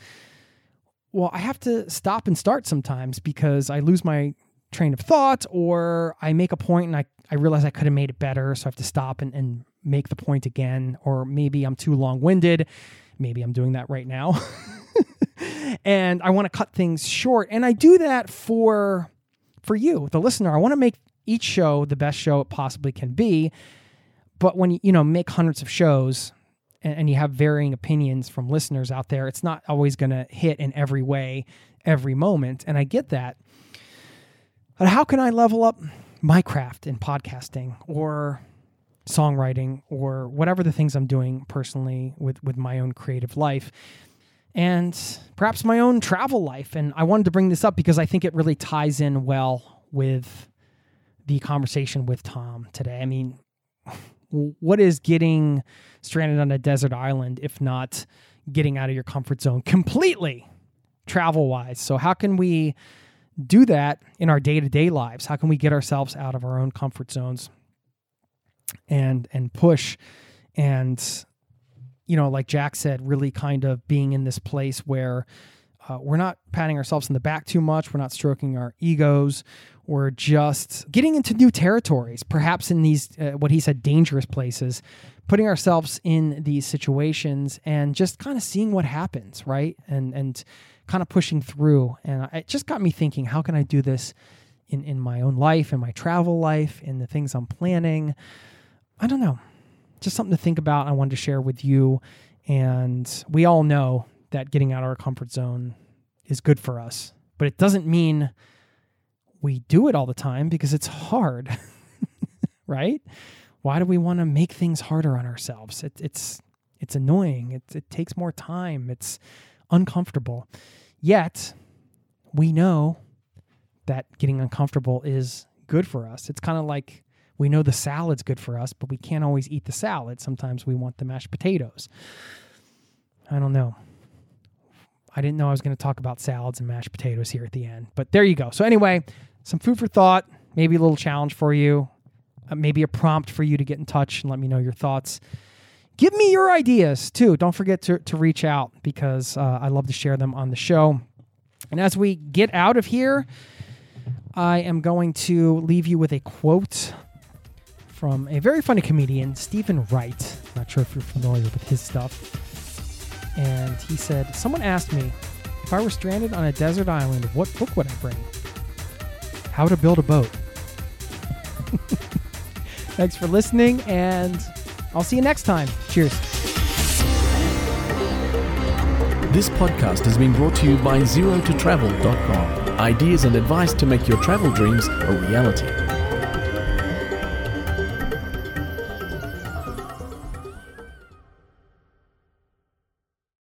well, I have to stop and start sometimes because I lose my train of thought or I make a point and I, I realize I could have made it better. So I have to stop and, and make the point again. Or maybe I'm too long winded Maybe I'm doing that right now. (laughs) and I want to cut things short. And I do that for for you, the listener. I want to make each show the best show it possibly can be. But when you, know, make hundreds of shows and, and you have varying opinions from listeners out there, it's not always going to hit in every way, every moment. And I get that. But how can I level up my craft in podcasting or songwriting or whatever the things I'm doing personally with with my own creative life and perhaps my own travel life and I wanted to bring this up because I think it really ties in well with the conversation with Tom today. I mean, (laughs) what is getting stranded on a desert island if not getting out of your comfort zone completely travel wise? So how can we do that in our day-to-day lives? How can we get ourselves out of our own comfort zones? And and push. And you know like jack said really kind of being in this place where uh, we're not patting ourselves in the back too much. We're not stroking our egos. We're just getting into new territories perhaps in these uh, what he said dangerous places putting ourselves in these situations and just kind of seeing what happens right? And and kind of pushing through. And it just got me thinking how can i do this in in my own life in my travel life in the things i'm planning I don't know, just something to think about. I wanted to share with you. And we all know that getting out of our comfort zone is good for us, but it doesn't mean we do it all the time because it's hard, (laughs) right? Why do we want to make things harder on ourselves? It, it's it's annoying. It, it takes more time. It's uncomfortable. Yet, we know that getting uncomfortable is good for us. It's kind of like we know the salad's good for us, but we can't always eat the salad. Sometimes we want the mashed potatoes. I don't know. I didn't know I was going to talk about salads and mashed potatoes here at the end, but there you go. So, anyway, some food for thought, maybe a little challenge for you, uh, maybe a prompt for you to get in touch and let me know your thoughts. Give me your ideas too. Don't forget to, to reach out because uh, I love to share them on the show. And as we get out of here, I am going to leave you with a quote from a very funny comedian, Steven Wright. Not sure if you're familiar with his stuff. And he said, Someone asked me if I were stranded on a desert island, what book would I bring? How to Build a Boat. (laughs) Thanks for listening, and I'll see you next time. Cheers. This podcast has been brought to you by ZeroToTravel.com. Ideas and advice to make your travel dreams a reality.